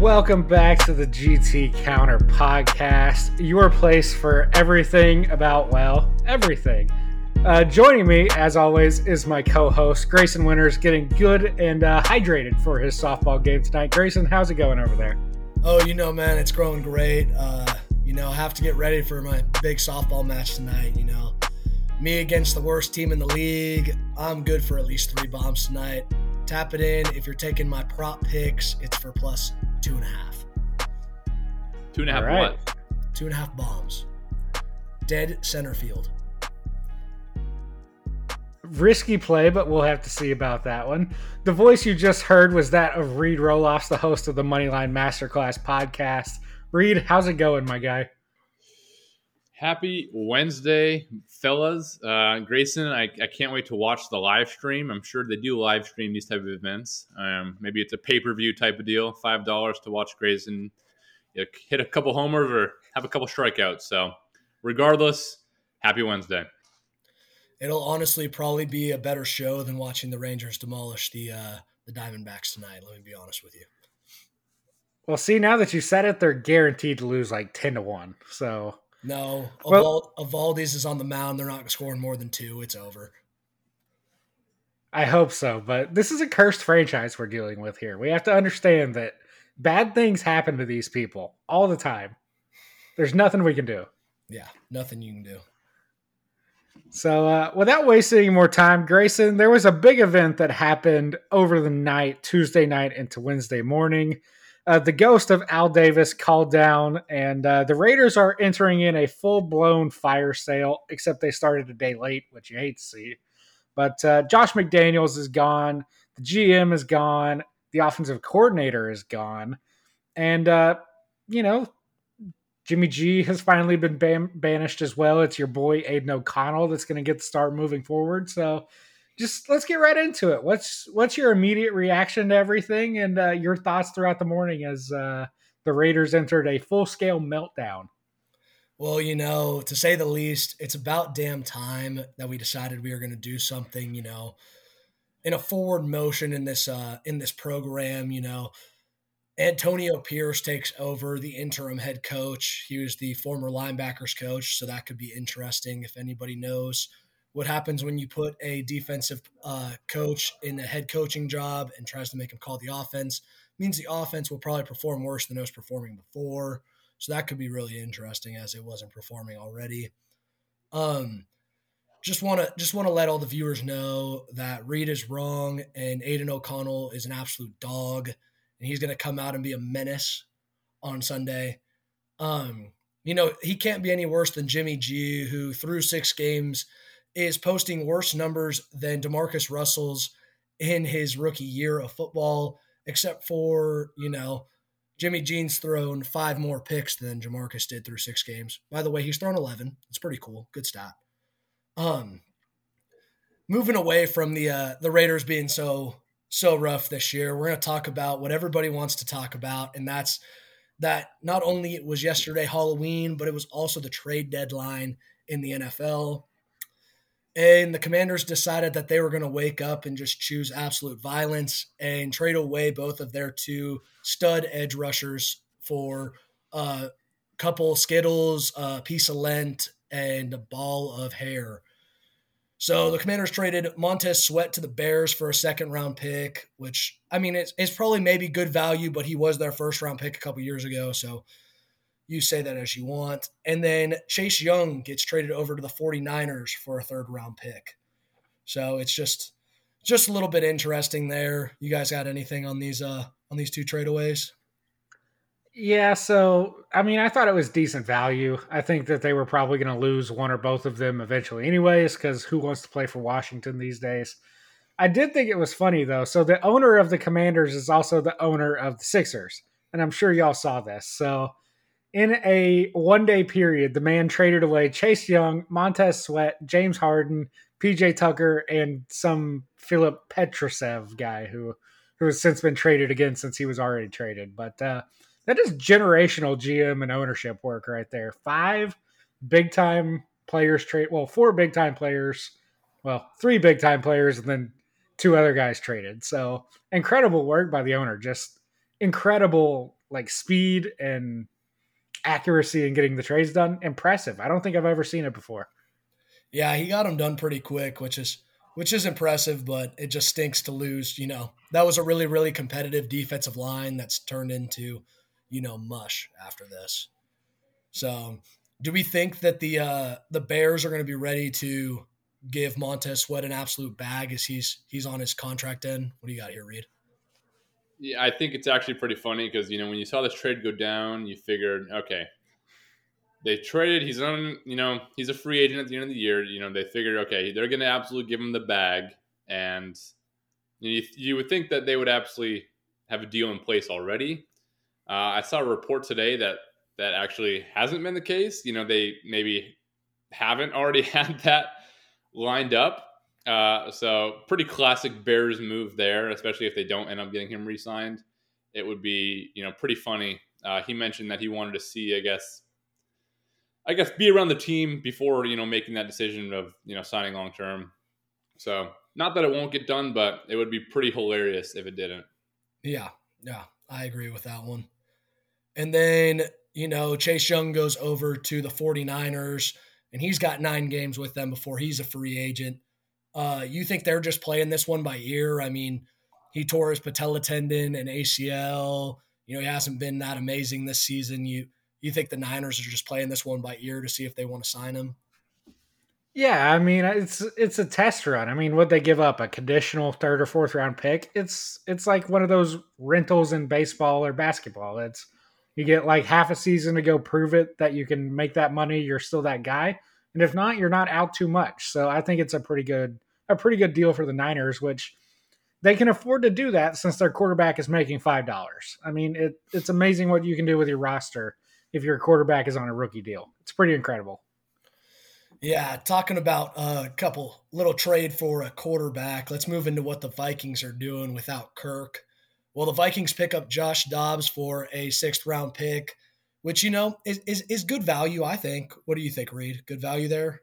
Welcome back to the GT Counter podcast, your place for everything about, well, everything. Uh, joining me, as always, is my co host, Grayson Winters, getting good and uh, hydrated for his softball game tonight. Grayson, how's it going over there? Oh, you know, man, it's growing great. Uh, you know, I have to get ready for my big softball match tonight. You know, me against the worst team in the league. I'm good for at least three bombs tonight. Tap it in. If you're taking my prop picks, it's for plus two and a half. Two and a half Alright. what? Two and a half bombs. Dead center field. Risky play, but we'll have to see about that one. The voice you just heard was that of Reid Roelofs, the host of the Moneyline Masterclass podcast. Reid, how's it going, my guy? Happy Wednesday, fellas. Uh, Grayson, I, I can't wait to watch the live stream. I'm sure they do live stream these type of events. Um, maybe it's a pay per view type of deal. Five dollars to watch Grayson you know, hit a couple homers or have a couple strikeouts. So, regardless, happy Wednesday. It'll honestly probably be a better show than watching the Rangers demolish the uh, the Diamondbacks tonight. Let me be honest with you. Well, see, now that you said it, they're guaranteed to lose like 10 to 1. So, No, Well- is on the mound. They're not scoring more than two. It's over. I hope so, but this is a cursed franchise we're dealing with here. We have to understand that bad things happen to these people all the time. There's nothing we can do. Yeah, nothing you can do. So, uh, without wasting any more time, Grayson, there was a big event that happened over the night, Tuesday night into Wednesday morning. Uh, the ghost of Al Davis called down, and uh, the Raiders are entering in a full blown fire sale, except they started a day late, which you hate to see. But uh, Josh McDaniels is gone. The GM is gone. The offensive coordinator is gone. And, uh, you know, Jimmy G has finally been ban- banished as well. It's your boy Aidan O'Connell that's going to get the start moving forward. So, just let's get right into it. What's what's your immediate reaction to everything and uh, your thoughts throughout the morning as uh, the Raiders entered a full scale meltdown? Well, you know, to say the least, it's about damn time that we decided we were going to do something, you know, in a forward motion in this uh in this program, you know. Antonio Pierce takes over the interim head coach. He was the former linebackers coach, so that could be interesting if anybody knows what happens when you put a defensive uh, coach in a head coaching job and tries to make him call the offense. means the offense will probably perform worse than it was performing before. So that could be really interesting as it wasn't performing already. Um, just want to just want to let all the viewers know that Reid is wrong and Aidan O'Connell is an absolute dog, and he's going to come out and be a menace on Sunday. Um, you know he can't be any worse than Jimmy G, who through six games is posting worse numbers than JaMarcus Russell's in his rookie year of football, except for you know Jimmy G's thrown five more picks than Jamarcus did through six games. By the way, he's thrown 11. It's pretty cool. Good stat. Um, moving away from the uh, the Raiders being so so rough this year, we're going to talk about what everybody wants to talk about, and that's that not only it was yesterday Halloween, but it was also the trade deadline in the NFL. And the commanders decided that they were going to wake up and just choose absolute violence and trade away both of their two stud edge rushers for a couple Skittles, a piece of lint, and a ball of hair. So the commanders traded Montez Sweat to the Bears for a second round pick, which, I mean, it's, it's probably maybe good value, but he was their first round pick a couple years ago. So you say that as you want. And then Chase Young gets traded over to the 49ers for a third round pick. So it's just just a little bit interesting there. You guys got anything on these uh on these two tradeaways? Yeah, so I mean, I thought it was decent value. I think that they were probably going to lose one or both of them eventually, anyways, because who wants to play for Washington these days? I did think it was funny though. So the owner of the Commanders is also the owner of the Sixers, and I'm sure y'all saw this. So in a one day period, the man traded away Chase Young, Montez Sweat, James Harden, PJ Tucker, and some Filip Petrusev guy who who has since been traded again since he was already traded. But uh, that is generational GM and ownership work right there. Five big time players trade. Well, four big time players. Well, three big time players, and then two other guys traded. So incredible work by the owner. Just incredible like speed and accuracy in getting the trades done, impressive. I don't think I've ever seen it before. Yeah, he got them done pretty quick, which is which is impressive, but it just stinks to lose. You know, that was a really, really competitive defensive line that's turned into, you know, mush after this. So, do we think that the uh, the Bears are going to be ready to give Montez Sweat an absolute bag as he's he's on his contract end? What do you got here, Reid? Yeah, I think it's actually pretty funny because you know when you saw this trade go down, you figured, okay, they traded. He's on, you know, he's a free agent at the end of the year. You know, they figured, okay, they're going to absolutely give him the bag, and you, you would think that they would absolutely have a deal in place already. Uh, I saw a report today that that actually hasn't been the case. You know, they maybe haven't already had that lined up. Uh, so pretty classic Bears move there, especially if they don't end up getting him re-signed. It would be, you know, pretty funny. Uh, he mentioned that he wanted to see, I guess, I guess be around the team before you know making that decision of you know signing long term. So not that it won't get done, but it would be pretty hilarious if it didn't. Yeah, yeah, I agree with that one. And then you know Chase Young goes over to the 49ers and he's got nine games with them before he's a free agent. Uh, you think they're just playing this one by ear? I mean, he tore his patella tendon and ACL. You know, he hasn't been that amazing this season. You you think the Niners are just playing this one by ear to see if they want to sign him? Yeah, I mean it's it's a test run. I mean, would they give up a conditional third or fourth round pick? It's it's like one of those rentals in baseball or basketball. It's you get like half a season to go prove it that you can make that money. You're still that guy, and if not, you're not out too much. So I think it's a pretty good a pretty good deal for the Niners, which they can afford to do that since their quarterback is making five dollars. I mean, it, it's amazing what you can do with your roster if your quarterback is on a rookie deal. It's pretty incredible. Yeah, talking about a couple little trade for a quarterback. Let's move into what the Vikings are doing without Kirk. Well, the Vikings pick up Josh Dobbs for a sixth round pick, which you know is, is is good value. I think. What do you think, Reid? Good value there.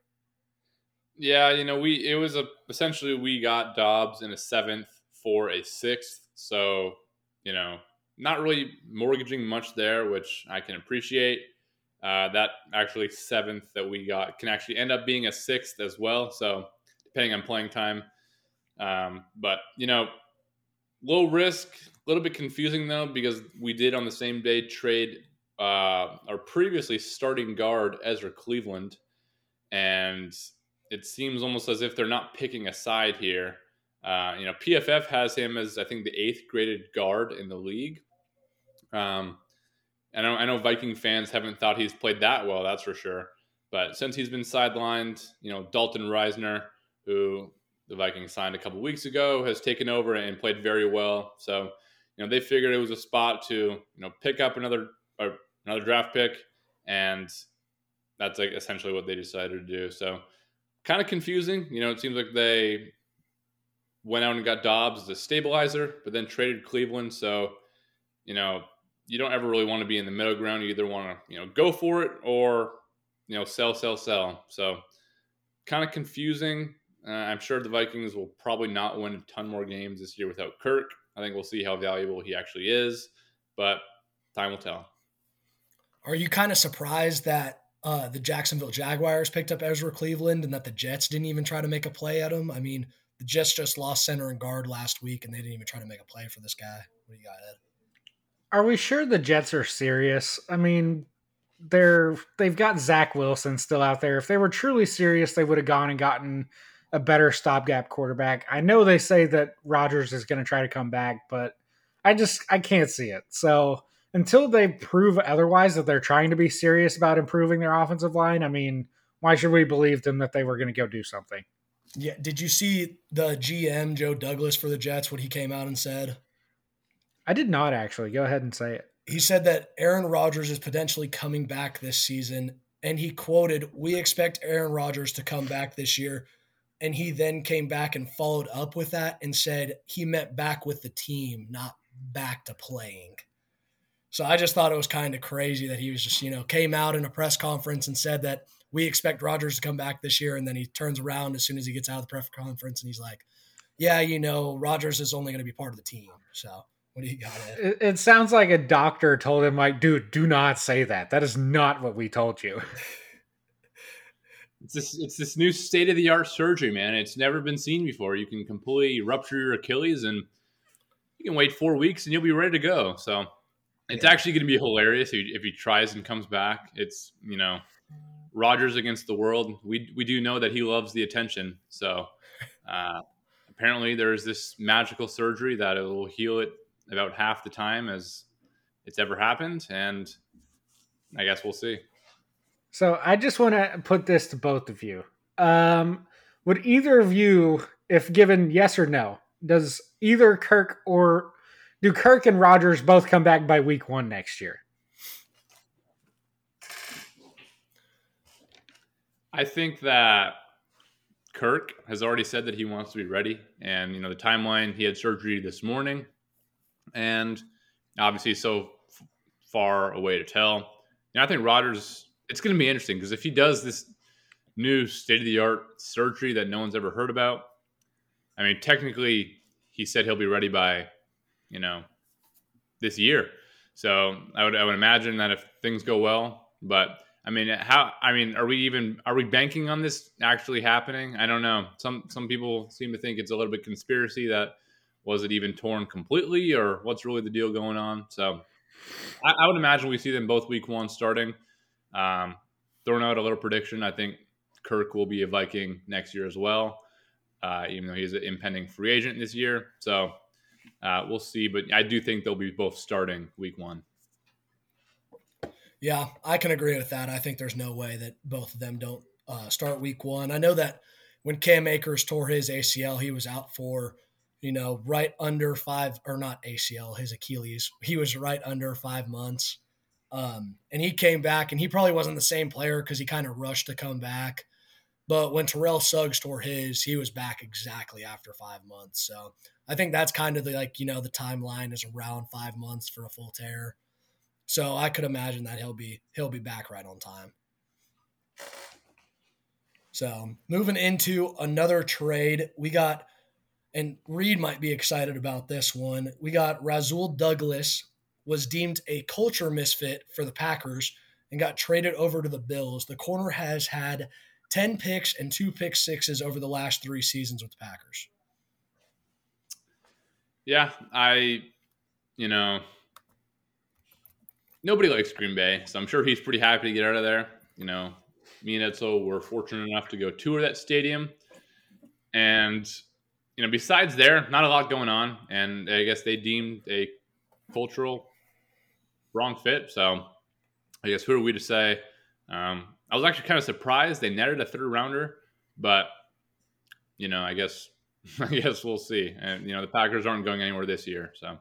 Yeah, you know, we it was a essentially we got Dobbs in a seventh for a sixth, so you know not really mortgaging much there, which I can appreciate. Uh, that actually seventh that we got can actually end up being a sixth as well. So depending on playing time. Um, but you know, low risk, a little bit confusing though because we did on the same day trade uh, previously starting guard Ezra Cleveland, and it seems almost as if they're not picking a side here. Uh, you know, PFF has him as I think the eighth graded guard in the league, um, I know I know Viking fans haven't thought he's played that well, that's for sure. But since he's been sidelined, you know Dalton Risner, who the Vikings signed a couple weeks ago, has taken over and played very well. So you know they figured it was a spot to you know pick up another another draft pick, and that's like essentially what they decided to do. So kind of confusing. You know, it seems like they went out and got Dobbs as a stabilizer, but then traded Cleveland. So you know you don't ever really want to be in the middle ground. You either want to, you know, go for it or, you know, sell, sell, sell. So kind of confusing. Uh, I'm sure the Vikings will probably not win a ton more games this year without Kirk. I think we'll see how valuable he actually is, but time will tell. Are you kind of surprised that uh, the Jacksonville Jaguars picked up Ezra Cleveland and that the Jets didn't even try to make a play at him? I mean, the Jets just lost center and guard last week, and they didn't even try to make a play for this guy. What do you got, Ed? Are we sure the Jets are serious? I mean, they're they've got Zach Wilson still out there. If they were truly serious, they would have gone and gotten a better stopgap quarterback. I know they say that Rodgers is going to try to come back, but I just I can't see it. So until they prove otherwise that they're trying to be serious about improving their offensive line, I mean, why should we believe them that they were going to go do something? Yeah. Did you see the GM Joe Douglas for the Jets? What he came out and said? I did not actually. Go ahead and say it. He said that Aaron Rodgers is potentially coming back this season. And he quoted, We expect Aaron Rodgers to come back this year. And he then came back and followed up with that and said he meant back with the team, not back to playing. So I just thought it was kind of crazy that he was just, you know, came out in a press conference and said that we expect Rodgers to come back this year. And then he turns around as soon as he gets out of the press conference and he's like, yeah, you know, Rodgers is only going to be part of the team. So What do you got? It, it sounds like a doctor told him, like, dude, do not say that. That is not what we told you. It's this, it's this new state of the art surgery, man. It's never been seen before. You can completely rupture your Achilles and you can wait four weeks and you'll be ready to go. So it's yeah. actually going to be hilarious if he, if he tries and comes back. It's, you know, Rodgers against the world. We, we do know that he loves the attention. So uh, apparently there's this magical surgery that it will heal it about half the time as it's ever happened. And I guess we'll see. So I just want to put this to both of you. Um, would either of you, if given yes or no, does either Kirk or do Kirk and Rodgers both come back by week one next year? I think that Kirk has already said that he wants to be ready, and you know the timeline. He had surgery this morning, and obviously so f- far away to tell. And I think Rodgers, it's going to be interesting because if he does this new state of the art surgery that no one's ever heard about, I mean, technically, he said he'll be ready by, you know, this year. So I would I would imagine that if things go well, but I mean, how? I mean, are we even are we banking on this actually happening? I don't know. Some some people seem to think it's a little bit conspiracy that was it even torn completely or what's really the deal going on. So I, I would imagine we see them both week one starting. Um, throwing out a little prediction, I think Kirk will be a Viking next year as well, uh, even though he's an impending free agent this year. So uh, we'll see. But I do think they'll be both starting week one. Yeah, I can agree with that. I think there's no way that both of them don't uh, start week one. I know that when Cam Akers tore his ACL, he was out for, you know, right under five, or not ACL, his Achilles. He was right under five months. Um, and he came back, and he probably wasn't the same player because he kind of rushed to come back. But when Terrell Suggs tore his, he was back exactly after five months. So I think that's kind of the like you know the timeline is around five months for a full tear. So I could imagine that he'll be he'll be back right on time. So moving into another trade, we got, and Reid might be excited about this one. We got Rasul Douglas was deemed a culture misfit for the Packers and got traded over to the Bills. The corner has had 10 picks and two pick sixes over the last three seasons with the Packers. Yeah, I, you know, nobody likes Green Bay, so I'm sure he's pretty happy to get out of there. You know, me and Edsel were fortunate enough to go tour that stadium. And, you know, besides there, not a lot going on. And I guess they deemed a cultural wrong fit. So I guess who are we to say? Um, I was actually kind of surprised they netted a third rounder, but you know, I guess I guess we'll see. And you know, the Packers aren't going anywhere this year, so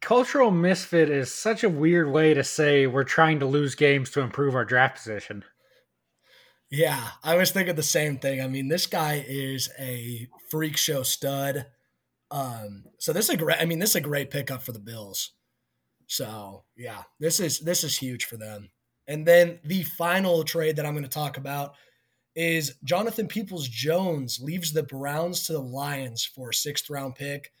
cultural misfit is such a weird way to say we're trying to lose games to improve our draft position. Yeah, I was thinking the same thing. I mean, this guy is a freak show stud. Um, so this is a great. I mean, this is a great pickup for the Bills. So yeah, this is this is huge for them. And then the final trade that I'm going to talk about is Jonathan Peoples Jones leaves the Browns to the Lions for a sixth round pick.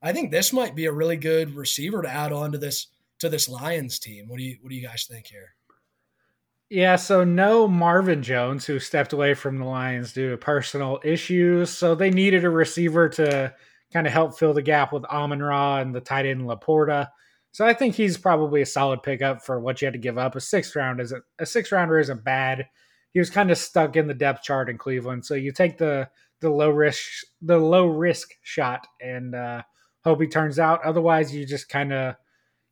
I think this might be a really good receiver to add on to this to this Lions team. What do you what do you guys think here? Yeah, so no Marvin Jones, who stepped away from the Lions due to personal issues. So they needed a receiver to kind of help fill the gap with Amon Ra and the tight end Laporta. So I think he's probably a solid pickup for what you had to give up. A sixth round isn't a six rounder isn't bad. He was kind of stuck in the depth chart in Cleveland, so you take the the low risk the low risk shot and uh, hope he turns out. Otherwise, you just kind of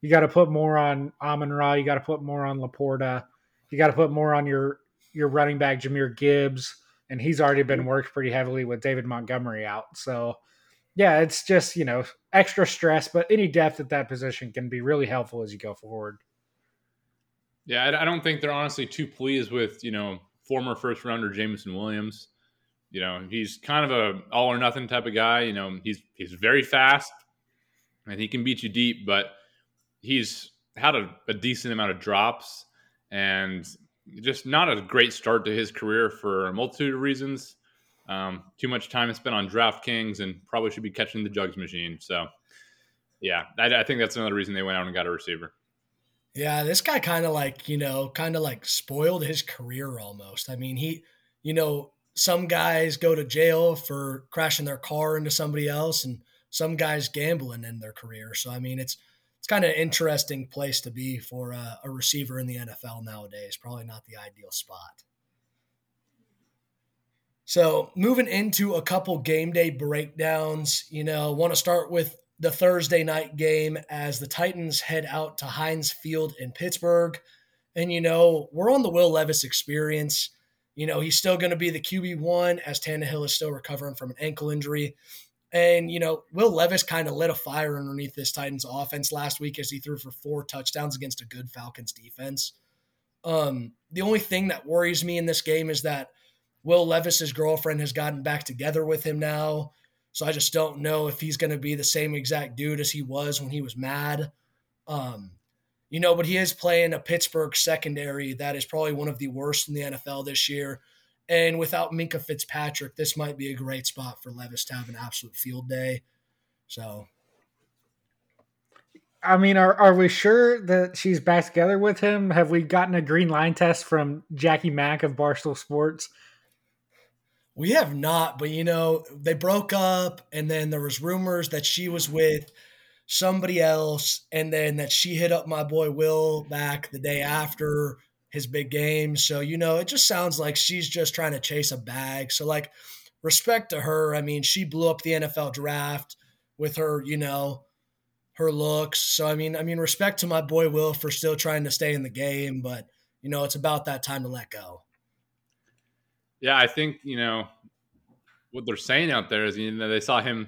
you got to put more on Amon Ra. You got to put more on Laporta. You got to put more on your your running back Jahmyr Gibbs, and he's already been worked pretty heavily with David Montgomery out. So yeah, it's just, you know, extra stress, but any depth at that position can be really helpful as you go forward. Yeah, I don't think they're honestly too pleased with, you know, former first rounder Jameson Williams. You know, he's kind of a all or nothing type of guy. You know, he's he's very fast and he can beat you deep, but he's had a, a decent amount of drops and just not a great start to his career for a multitude of reasons. Um, too much time spent on DraftKings and probably should be catching the jugs machine. So, yeah, I, I think that's another reason they went out and got a receiver. Yeah, this guy kind of like, you know, kind of like spoiled his career almost. I mean, he, you know, some guys go to jail for crashing their car into somebody else and some guys gambling in their career. So, I mean, it's, it's kind of an interesting place to be for a, a receiver in the NFL nowadays. Probably not the ideal spot. So, moving into a couple game day breakdowns, you know, want to start with the Thursday night game as the Titans head out to Heinz Field in Pittsburgh. And, you know, we're on the Will Levis experience. You know, he's still going to be the QB1 as Tannehill is still recovering from an ankle injury. And, you know, Will Levis kind of lit a fire underneath this Titans offense last week as he threw for four touchdowns against a good Falcons defense. Um, the only thing that worries me in this game is that Will Levis's girlfriend has gotten back together with him now. So I just don't know if he's going to be the same exact dude as he was when he was mad. Um, you know, but he is playing a Pittsburgh secondary that is probably one of the worst in the NFL this year. And without Minkah Fitzpatrick, this might be a great spot for Levis to have an absolute field day. So, I mean, are are we sure that she's back together with him? Have we gotten a green line test from Jackie Mack of Barstool Sports? We have not, but you know, they broke up and then there was rumors that she was with somebody else and then that she hit up my boy Will back the day after his big game. So, you know, it just sounds like she's just trying to chase a bag. So like respect to her. I mean, she blew up the NFL draft with her, you know, her looks. So I mean, I mean respect to my boy Will for still trying to stay in the game, but you know, it's about that time to let go. Yeah, I think you know what they're saying out there is you know they saw him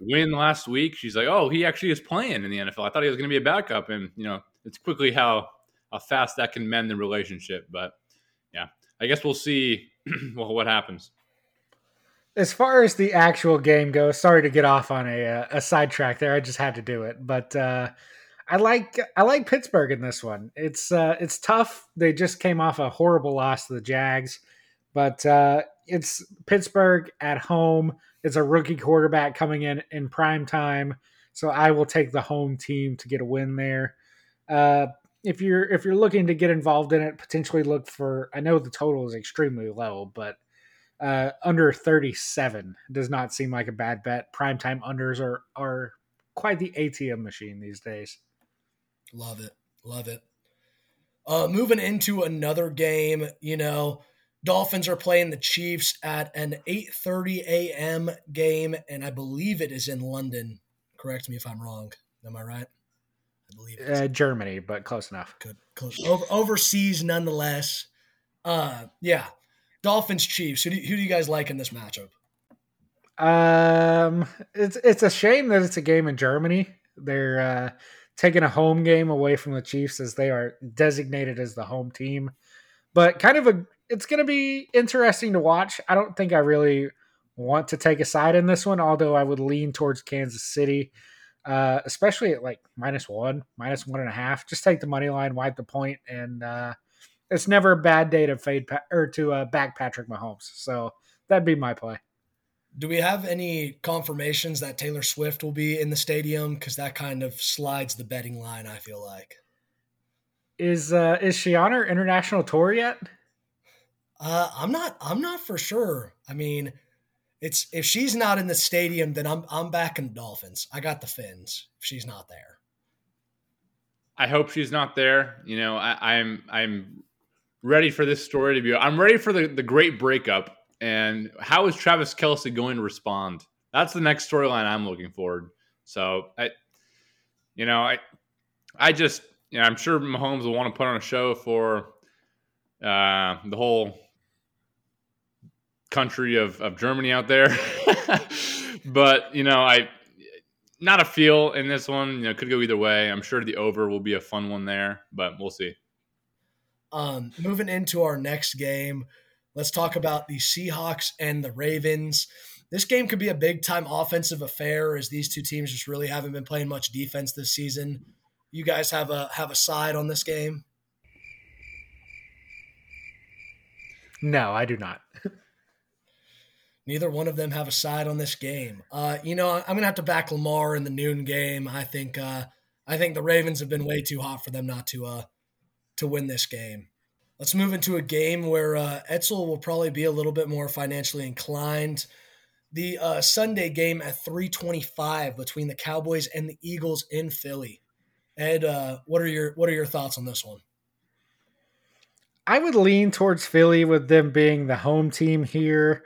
win last week. She's like, oh, he actually is playing in the NFL. I thought he was going to be a backup, and you know it's quickly how how fast that can mend the relationship. But yeah, I guess we'll see well, what happens. As far as the actual game goes, sorry to get off on a uh, a sidetrack there. I just had to do it, but. uh I like I like Pittsburgh in this one. It's uh, it's tough. They just came off a horrible loss to the Jags. But uh, it's Pittsburgh at home. It's a rookie quarterback coming in in prime time, so I will take the home team to get a win there. Uh, if you're if you're looking to get involved in it, potentially look for. I know the total is extremely low, but uh, under 37 does not seem like a bad bet. Primetime unders are are quite the ATM machine these days. Love it, love it. Uh, moving into another game, you know, Dolphins are playing the Chiefs at an 8:30 a.m. game, and I believe it is in London. Correct me if I'm wrong. Am I right? I believe uh, Germany, but close enough. Good, close. Over, overseas, nonetheless. Uh, yeah, Dolphins Chiefs. Who do, who do you guys like in this matchup? Um, it's it's a shame that it's a game in Germany. They're uh, taking a home game away from the Chiefs as they are designated as the home team. But kind of a it's going to be interesting to watch. I don't think I really want to take a side in this one, although I would lean towards Kansas City, uh, especially at like minus one, minus one and a half. Just take the money line, wipe the point, and uh, it's never a bad day to fade pa- or to uh, back Patrick Mahomes. So that'd be my play. Do we have any confirmations that Taylor Swift will be in the stadium? Because that kind of slides the betting line. I feel like. Is uh, is she on her international tour yet? Uh, I'm not. I'm not for sure. I mean, it's if she's not in the stadium, then I'm I'm backing Dolphins. I got the Fins. If she's not there, I hope she's not there. You know, I, I'm I'm ready for this story to be. I'm ready for the the great breakup. And how is Travis Kelce going to respond? That's the next storyline I'm looking forward. So I, you know, I I just you know, I'm sure Mahomes will want to put on a show for uh, the whole country of, of Germany out there. but, you know, I not a feel in this one. You know, could go either way. I'm sure the over will be a fun one there, but we'll see. Um, moving into our next game, let's talk about the Seahawks and the Ravens. This game could be a big time offensive affair as these two teams just really haven't been playing much defense this season. You guys have a have a side on this game? No, I do not. Neither one of them have a side on this game. Uh, you know, I'm gonna have to back Lamar in the noon game. I think uh, I think the Ravens have been way too hot for them not to uh, to win this game. Let's move into a game where uh, Etzel will probably be a little bit more financially inclined. The uh, Sunday game at 3:25 between the Cowboys and the Eagles in Philly. Ed, uh, what are your what are your thoughts on this one? I would lean towards Philly with them being the home team here.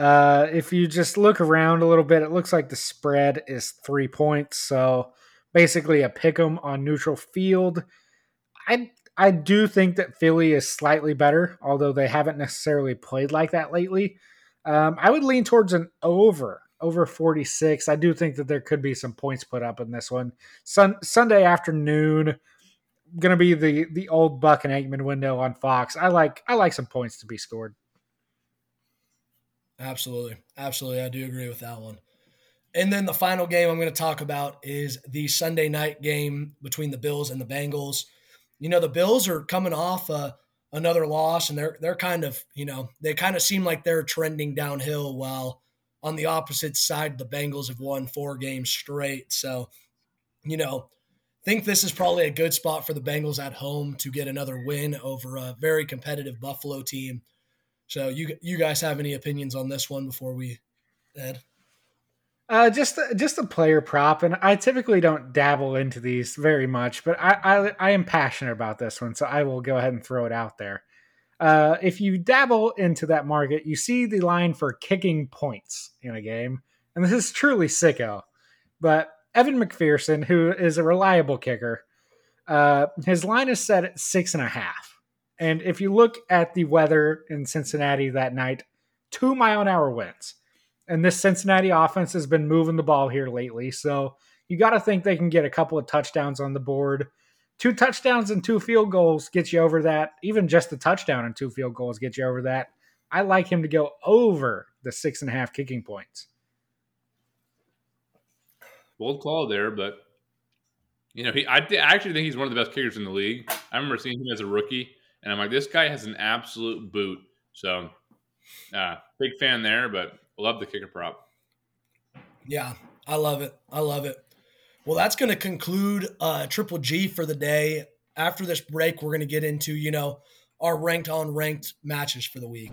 Uh, if you just look around a little bit, it looks like the spread is three points. So basically a pick 'em on neutral field. I I do think that Philly is slightly better, although they haven't necessarily played like that lately. Um, I would lean towards an over over 46. I do think that there could be some points put up in this one. Sun, Sunday afternoon, going to be the the old Buck and Aikman window on Fox. I like I like some points to be scored. Absolutely. Absolutely. I do agree with that one. And then the final game I'm going to talk about is the Sunday night game between the Bills and the Bengals. You know, the Bills are coming off uh, another loss, and they're they're kind of you know they kind of seem like they're trending downhill. While on the opposite side, the Bengals have won four games straight. So, you know, think this is probably a good spot for the Bengals at home to get another win over a very competitive Buffalo team. So you you guys have any opinions on this one before we Ed? Uh, just just a player prop, and I typically don't dabble into these very much, but I, I, I am passionate about this one, so I will go ahead and throw it out there. Uh, if you dabble into that market, you see the line for kicking points in a game, and this is truly sicko. But Evan McPherson, who is a reliable kicker, uh, his line is set at six and a half. And if you look at the weather in Cincinnati that night, two mile an hour winds. And this Cincinnati offense has been moving the ball here lately. So you got to think they can get a couple of touchdowns on the board. Two touchdowns and two field goals get you over that. Even just the touchdown and two field goals get you over that. I like him to go over the six and a half kicking points. Bold call there, but you know, he I, I actually think he's one of the best kickers in the league. I remember seeing him as a rookie and I'm like, this guy has an absolute boot. So, uh, big fan there, but love the kicker prop. Yeah, I love it. I love it. Well, that's going to conclude uh, Triple G for the day. After this break, we're going to get into, you know, our ranked on ranked matches for the week.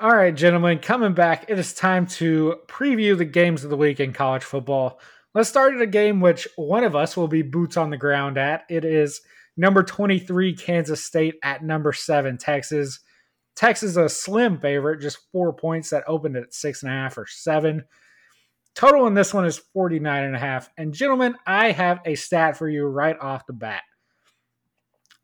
All right, gentlemen, coming back, it is time to preview the games of the week in college football. Let's start at a game which one of us will be boots on the ground at. It is number 23, Kansas State at number seven, Texas. Texas a slim favorite, just four points that opened at six and a half or seven. Total in this one is 49 and a half. And gentlemen, I have a stat for you right off the bat.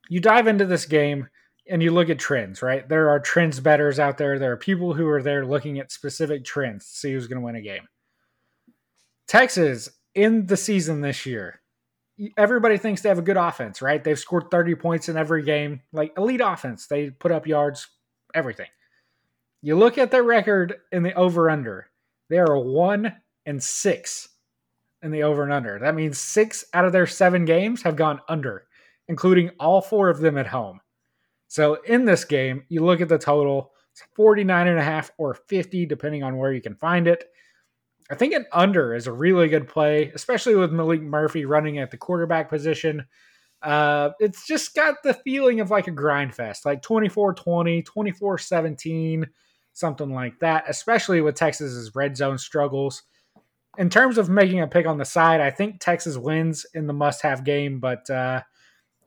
You dive into this game and you look at trends, right? There are trends betters out there. There are people who are there looking at specific trends to see who's going to win a game. Texas in the season this year, everybody thinks they have a good offense, right? They've scored 30 points in every game, like elite offense. They put up yards, everything. You look at their record in the over under, they are one and six in the over and under. That means six out of their seven games have gone under, including all four of them at home. So in this game, you look at the total, it's 49 and a half or 50, depending on where you can find it. I think an under is a really good play, especially with Maalik Murphy running at the quarterback position. Uh, it's just got the feeling of like a grind fest, like 24 20, 24 17, something like that, especially with Texas's red zone struggles. In terms of making a pick on the side, I think Texas wins in the must have game, but uh,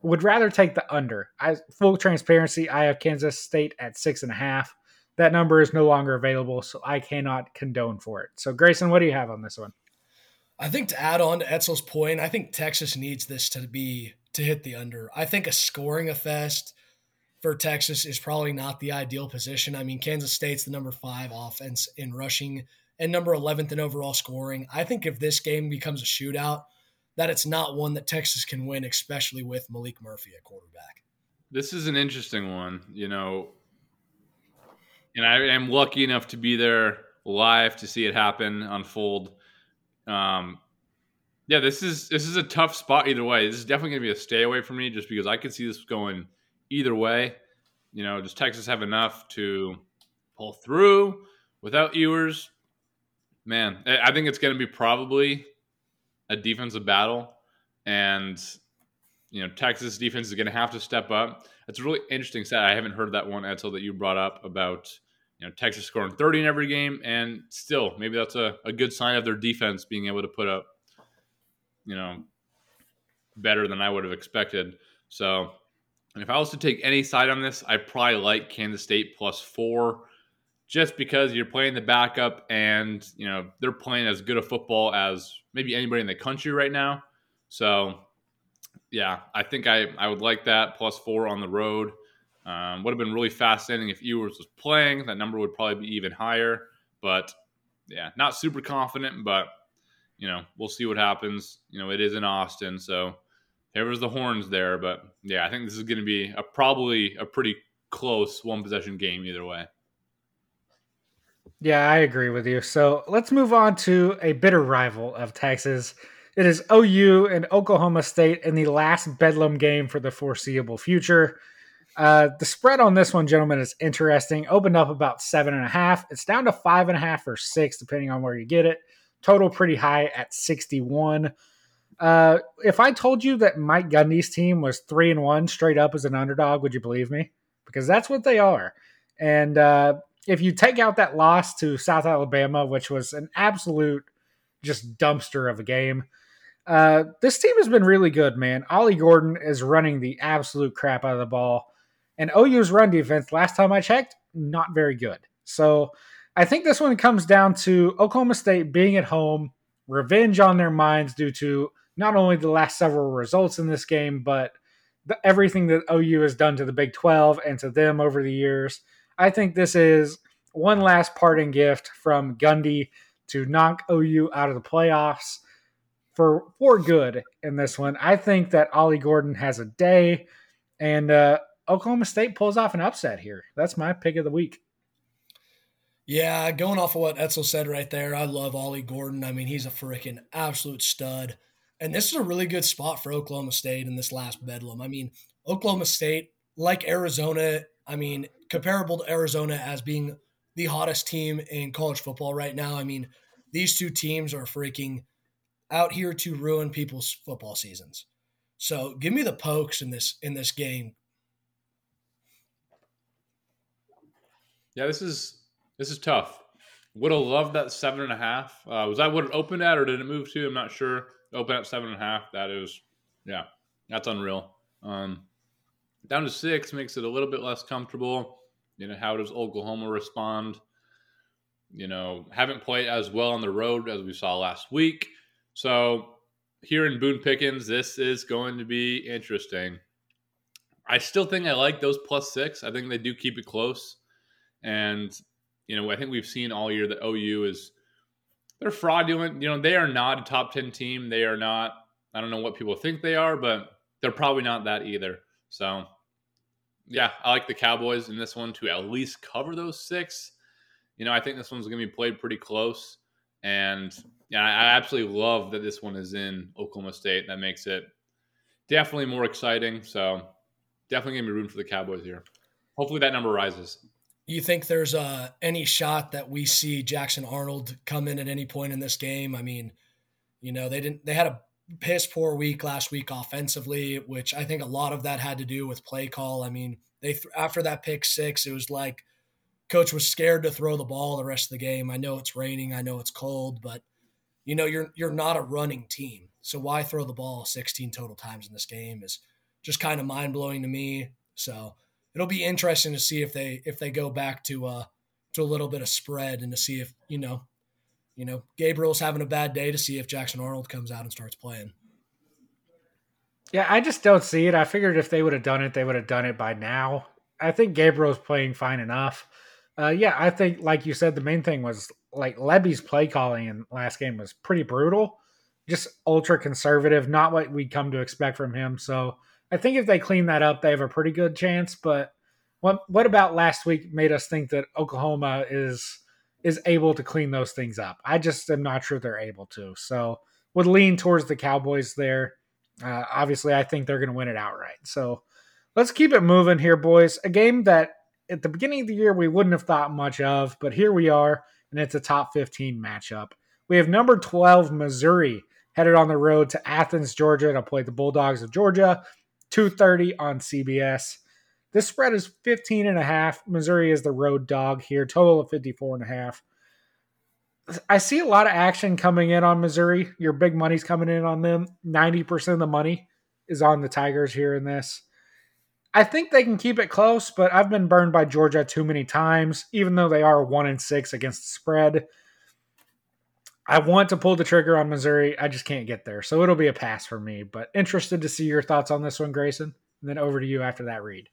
would rather take the under. I, full transparency, I have Kansas State at six and a half that number is no longer available, so I cannot condone for it. So, Grayson, what do you have on this one? I think to add on to Etzel's point, I think Texas needs this to be to hit the under. I think a scoring a fest for Texas is probably not the ideal position. I mean, Kansas State's the number five offense in rushing and number 11th in overall scoring. I think if this game becomes a shootout, that it's not one that Texas can win, especially with Maalik Murphy at quarterback. This is an interesting one. You know, and I am lucky enough to be there live to see it happen unfold. Um, yeah, this is this is a tough spot either way. This is definitely going to be a stay away for me, just because I could see this going either way. You know, does Texas have enough to pull through without Ewers. Man, I think it's going to be probably a defensive battle, and you know Texas defense is going to have to step up. It's a really interesting stat. I haven't heard that one Edsel that you brought up about you know Texas scoring 30 in every game, and still maybe that's a, a good sign of their defense being able to put up you know better than I would have expected. So, if I was to take any side on this, I probably like Kansas State plus four, just because you're playing the backup, and you know they're playing as good a football as maybe anybody in the country right now. So, yeah, I think I I would like that plus four on the road. Um, would have been really fascinating if Ewers was playing. That number would probably be even higher. But yeah, not super confident, but you know, we'll see what happens. You know, it is in Austin, so there was the horns there. But yeah, I think this is going to be a probably a pretty close one possession game either way. Yeah, I agree with you. So let's move on to a bitter rival of Texas. It is OU and Oklahoma State in the last Bedlam game for the foreseeable future. Uh, the spread on this one, gentlemen, is interesting. Opened up about seven and a half. It's down to five and a half or six, depending on where you get it. Total pretty high at 61. Uh, if I told you that Mike Gundy's team was three and one straight up as an underdog, would you believe me? Because that's what they are. And uh, if you take out that loss to South Alabama, which was an absolute just dumpster of a game, uh, this team has been really good, man. Ollie Gordon is running the absolute crap out of the ball. And OU's run defense, last time I checked, not very good. So I think this one comes down to Oklahoma State being at home, revenge on their minds due to not only the last several results in this game, but the, everything that OU has done to the Big 12 and to them over the years. I think this is one last parting gift from Gundy to knock OU out of the playoffs for for good in this one. I think that Ollie Gordon has a day, and uh, Oklahoma State pulls off an upset here. That's my pick of the week. Yeah, going off of what Etzel said right there, I love Ollie Gordon. I mean, he's a freaking absolute stud. And this is a really good spot for Oklahoma State in this last bedlam. I mean, Oklahoma State, like Arizona, I mean, comparable to Arizona as being the hottest team in college football right now. I mean, these two teams are freaking out here to ruin people's football seasons. So give me the pokes in this in this game. Yeah, this is this is tough. Would have loved that seven and a half. Uh, was that what it opened at, or did it move to? I'm not sure open at seven and a half. That is, yeah, that's unreal. Um, down to six makes it a little bit less comfortable. You know, how does Oklahoma respond? You know, haven't played as well on the road as we saw last week. So here in Boone Pickens, this is going to be interesting. I still think I like those plus six. I think they do keep it close. And, you know, I think we've seen all year that OU is they're fraudulent. You know, they are not a top 10 team. They are not, I don't know what people think they are, but they're probably not that either. So, yeah, I like the Cowboys in this one to at least cover those six. You know, I think this one's going to be played pretty close. And yeah, I absolutely love that this one is in Oklahoma State. That makes it definitely more exciting. So, definitely going to be rooting for the Cowboys here. Hopefully, that number rises you think there's uh, any shot that we see Jackson Arnold come in at any point in this game? I mean, you know, they didn't. They had a piss poor week last week offensively, which I think a lot of that had to do with play call. I mean, they after that pick six, it was like coach was scared to throw the ball the rest of the game. I know it's raining, I know it's cold, but you know, you're you're not a running team. So why throw the ball 16 total times in this game is just kind of mind blowing to me. So it'll be interesting to see if they if they go back to uh to a little bit of spread and to see if you know you know Gabriel's having a bad day to see if Jackson Arnold comes out and starts playing. Yeah, I just don't see it. I figured if they would have done it, they would have done it by now. I think Gabriel's playing fine enough. Uh, yeah, I think, like you said, the main thing was like Lebby's play calling in last game was pretty brutal, just ultra conservative, not what we come to expect from him. So I think if they clean that up, they have a pretty good chance. But what what about last week made us think that Oklahoma is is able to clean those things up? I just am not sure they're able to. So would lean towards the Cowboys there. Uh, obviously, I think they're going to win it outright. So let's keep it moving here, boys. A game that at the beginning of the year we wouldn't have thought much of, but here we are, and it's a top 15 matchup. We have number 12 Missouri headed on the road to Athens, Georgia to play the Bulldogs of Georgia, 2:30 on CBS. This spread is 15 and a half. Missouri is the road dog here, total of 54 and a half. I see a lot of action coming in on Missouri. Your big money's coming in on them. 90% of the money is on the Tigers here in this. I think they can keep it close, but I've been burned by Georgia too many times, even though they are one and six against the spread. I want to pull the trigger on Missouri. I just can't get there. So it'll be a pass for me. But interested to see your thoughts on this one, Grayson. And then over to you after that Reid.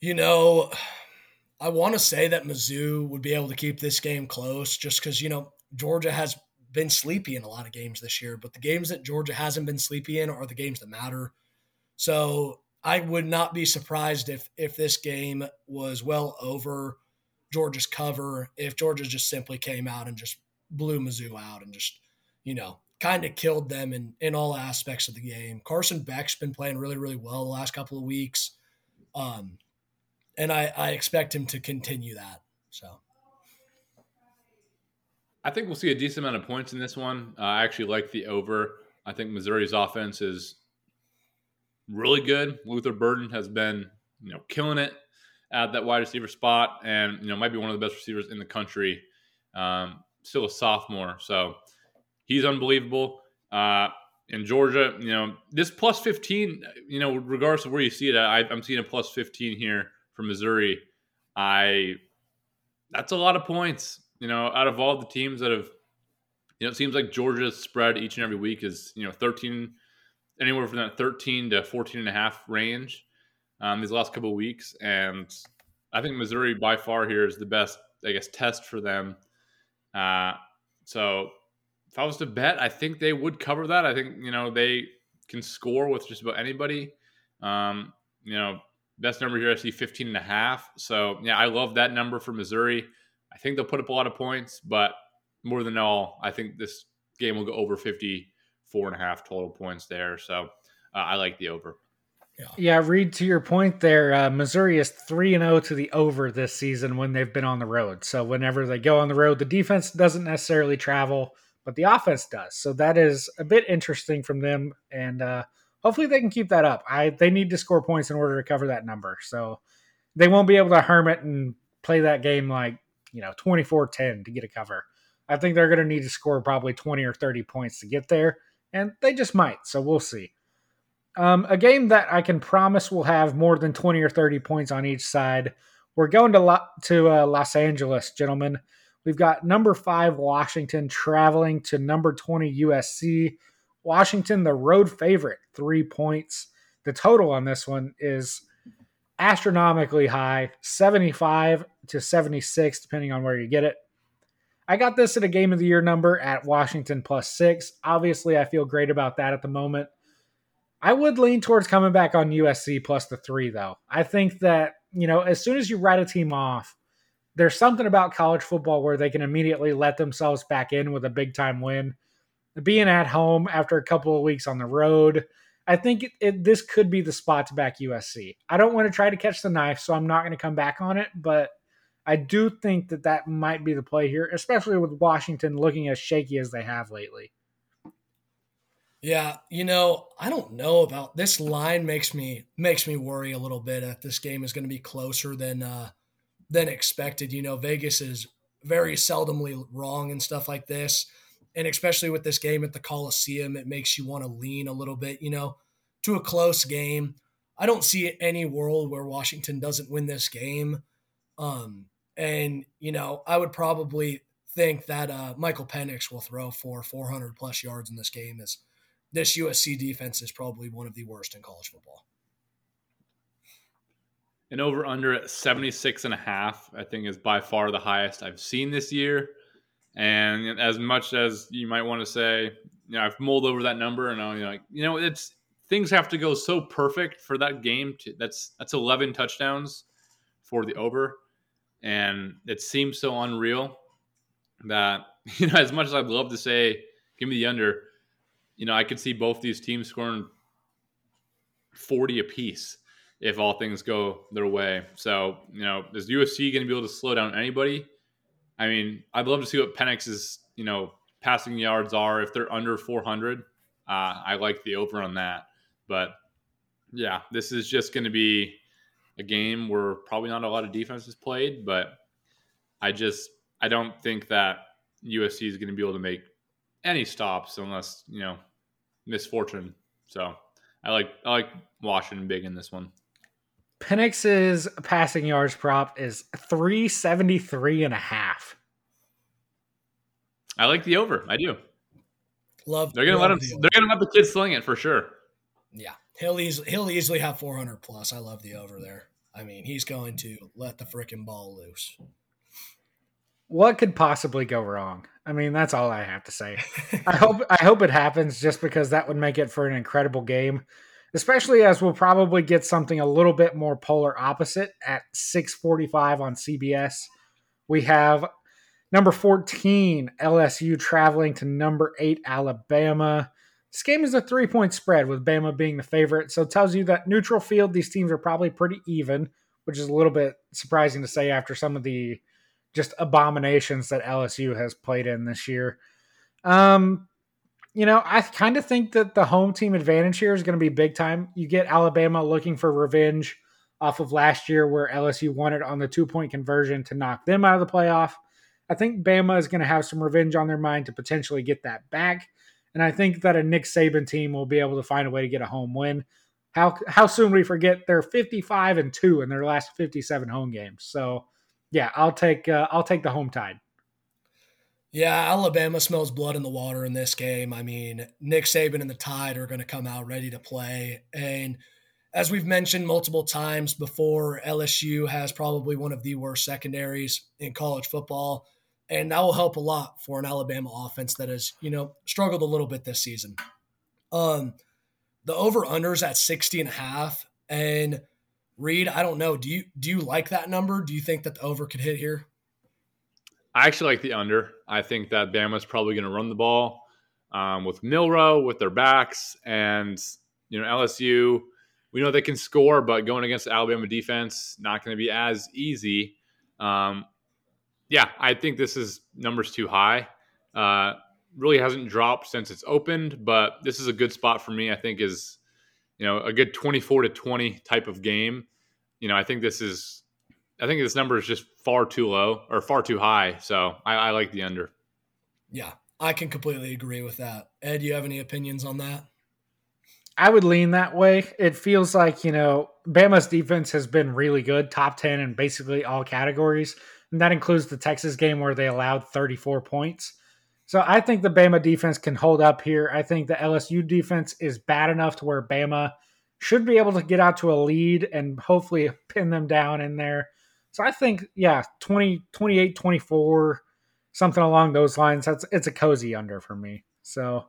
You know, I want to say that Mizzou would be able to keep this game close just because, you know, Georgia has been sleepy in a lot of games this year, but the games that Georgia hasn't been sleepy in are the games that matter. So I would not be surprised if if this game was well over Georgia's cover, if Georgia just simply came out and just blew Mizzou out and just, you know, kind of killed them in, in all aspects of the game. Carson Beck's been playing really, really well the last couple of weeks. Um, and I, I expect him to continue that. So I think we'll see a decent amount of points in this one. Uh, I actually like the over. I think Missouri's offense is really good. Luther Burden has been, you know, killing it at that wide receiver spot, and you know might be one of the best receivers in the country. Um, still a sophomore, so he's unbelievable. Uh, in Georgia, you know, this plus 15, you know, regardless of where you see it, I, I'm seeing a plus 15 here for Missouri, I that's a lot of points. You know, out of all the teams that have, you know, it seems like Georgia's spread each and every week is you know 13, anywhere from that 13 to 14 and a half range um, these last couple of weeks, and I think Missouri by far here is the best, I guess, test for them. Uh, so if I was to bet, I think they would cover that. I think you know they can score with just about anybody. Um, you know, Best number here, I see 15 and a half. So, yeah, I love that number for Missouri. I think they'll put up a lot of points, but more than all, I think this game will go over 54 and a half total points there. So, uh, I like the over. Yeah. yeah, Reid, to your point there, uh, Missouri is 3 and 0 to the over this season when they've been on the road. So, whenever they go on the road, the defense doesn't necessarily travel, but the offense does. So, that is a bit interesting from them. And, uh, hopefully they can keep that up. I they need to score points in order to cover that number. So they won't be able to hermit and play that game like, you know, 24-10 to get a cover. I think they're going to need to score probably 20 or 30 points to get there, and they just might. So we'll see. Um, a game that I can promise will have more than 20 or 30 points on each side. We're going to Lo- to uh, Los Angeles, gentlemen. We've got number five Washington traveling to number 20 USC. Washington, the road favorite, three points. The total on this one is astronomically high 75 to 76, depending on where you get it. I got this at a game of the year number at Washington plus six. Obviously, I feel great about that at the moment. I would lean towards coming back on USC plus the three, though. I think that, you know, as soon as you write a team off, there's something about college football where they can immediately let themselves back in with a big time win being at home after a couple of weeks on the road, I think it, it, this could be the spot to back USC. I don't want to try to catch the knife, so I'm not going to come back on it, but I do think that that might be the play here, especially with Washington looking as shaky as they have lately. Yeah, you know, I don't know about this line makes me makes me worry a little bit that this game is going to be closer than uh than expected. You know, Vegas is very seldomly wrong and stuff like this and especially with this game at the Coliseum, it makes you want to lean a little bit, you know, to a close game. I don't see any world where Washington doesn't win this game. Um, and, you know, I would probably think that uh, Michael Penix will throw for 400 plus yards in this game as this USC defense is probably one of the worst in college football. And over under at 76 and a half, I think is by far the highest I've seen this year. And as much as you might want to say, you know, I've mulled over that number, and I'm like, you know, it's things have to go so perfect for that game. To, that's that's 11 touchdowns for the over, and it seems so unreal that you know, as much as I'd love to say, give me the under, you know, I could see both these teams scoring 40 apiece. if all things go their way. So, you know, is USC going to be able to slow down anybody? I mean, I'd love to see what Penix's, you know, passing yards are if they're under 400. Uh, I like the over on that. But yeah, this is just going to be a game where probably not a lot of defense is played, but I just I don't think that USC is going to be able to make any stops unless you know misfortune. So I like I like Washington big in this one. Penix's passing yards prop is 373 and a half. I like the over. I do. Love. They're gonna love let him. the over. They're gonna let the kids sling it for sure. Yeah, he'll easily he'll easily have 400 plus. I love the over there. I mean, he's going to let the freaking ball loose. What could possibly go wrong? I mean, that's all I have to say. I hope I hope it happens just because that would make it for an incredible game, especially as we'll probably get something a little bit more polar opposite at 6:45 on CBS. We have number 14 LSU traveling to number 8 Alabama. This game is a 3-point spread with Bama being the favorite, so it tells you that neutral field these teams are probably pretty even, which is a little bit surprising to say after some of the just abominations that LSU has played in this year. Um, you know, I kind of think that the home team advantage here is going to be big time. You get Alabama looking for revenge off of last year where LSU won it on the two point conversion to knock them out of the playoff. I think Bama is going to have some revenge on their mind to potentially get that back. And I think that a Nick Saban team will be able to find a way to get a home win. How how soon we forget they're 55 and 2 in their last 57 home games. So, yeah, I'll take uh, I'll take the home tide. Yeah, Alabama smells blood in the water in this game. I mean, Nick Saban and the Tide are going to come out ready to play. And as we've mentioned multiple times before, LSU has probably one of the worst secondaries in college football. And that will help a lot for an Alabama offense that has, you know, struggled a little bit this season. Um, the over unders at 60 and a half. And Reid, I don't know. Do you do you like that number? Do you think that the over could hit here? I actually like the under. I think that Bama's probably going to run the ball um, with Milroe with their backs, and you know LSU. We know they can score, but going against Alabama defense, not going to be as easy. Um, yeah, I think this is numbers too high. Uh, really hasn't dropped since it's opened, but this is a good spot for me. I think is you know a good twenty four to twenty type of game. You know, I think this is I think this number is just far too low or far too high. So I, I like the under. Yeah, I can completely agree with that. Ed, do you have any opinions on that? I would lean that way. It feels like, you know, Bama's defense has been really good, top 10 in basically all categories. And that includes the Texas game where they allowed 34 points. So I think the Bama defense can hold up here. I think the LSU defense is bad enough to where Bama should be able to get out to a lead and hopefully pin them down in there. So I think, yeah, 20, 28, 24, something along those lines. That's it's a cozy under for me. So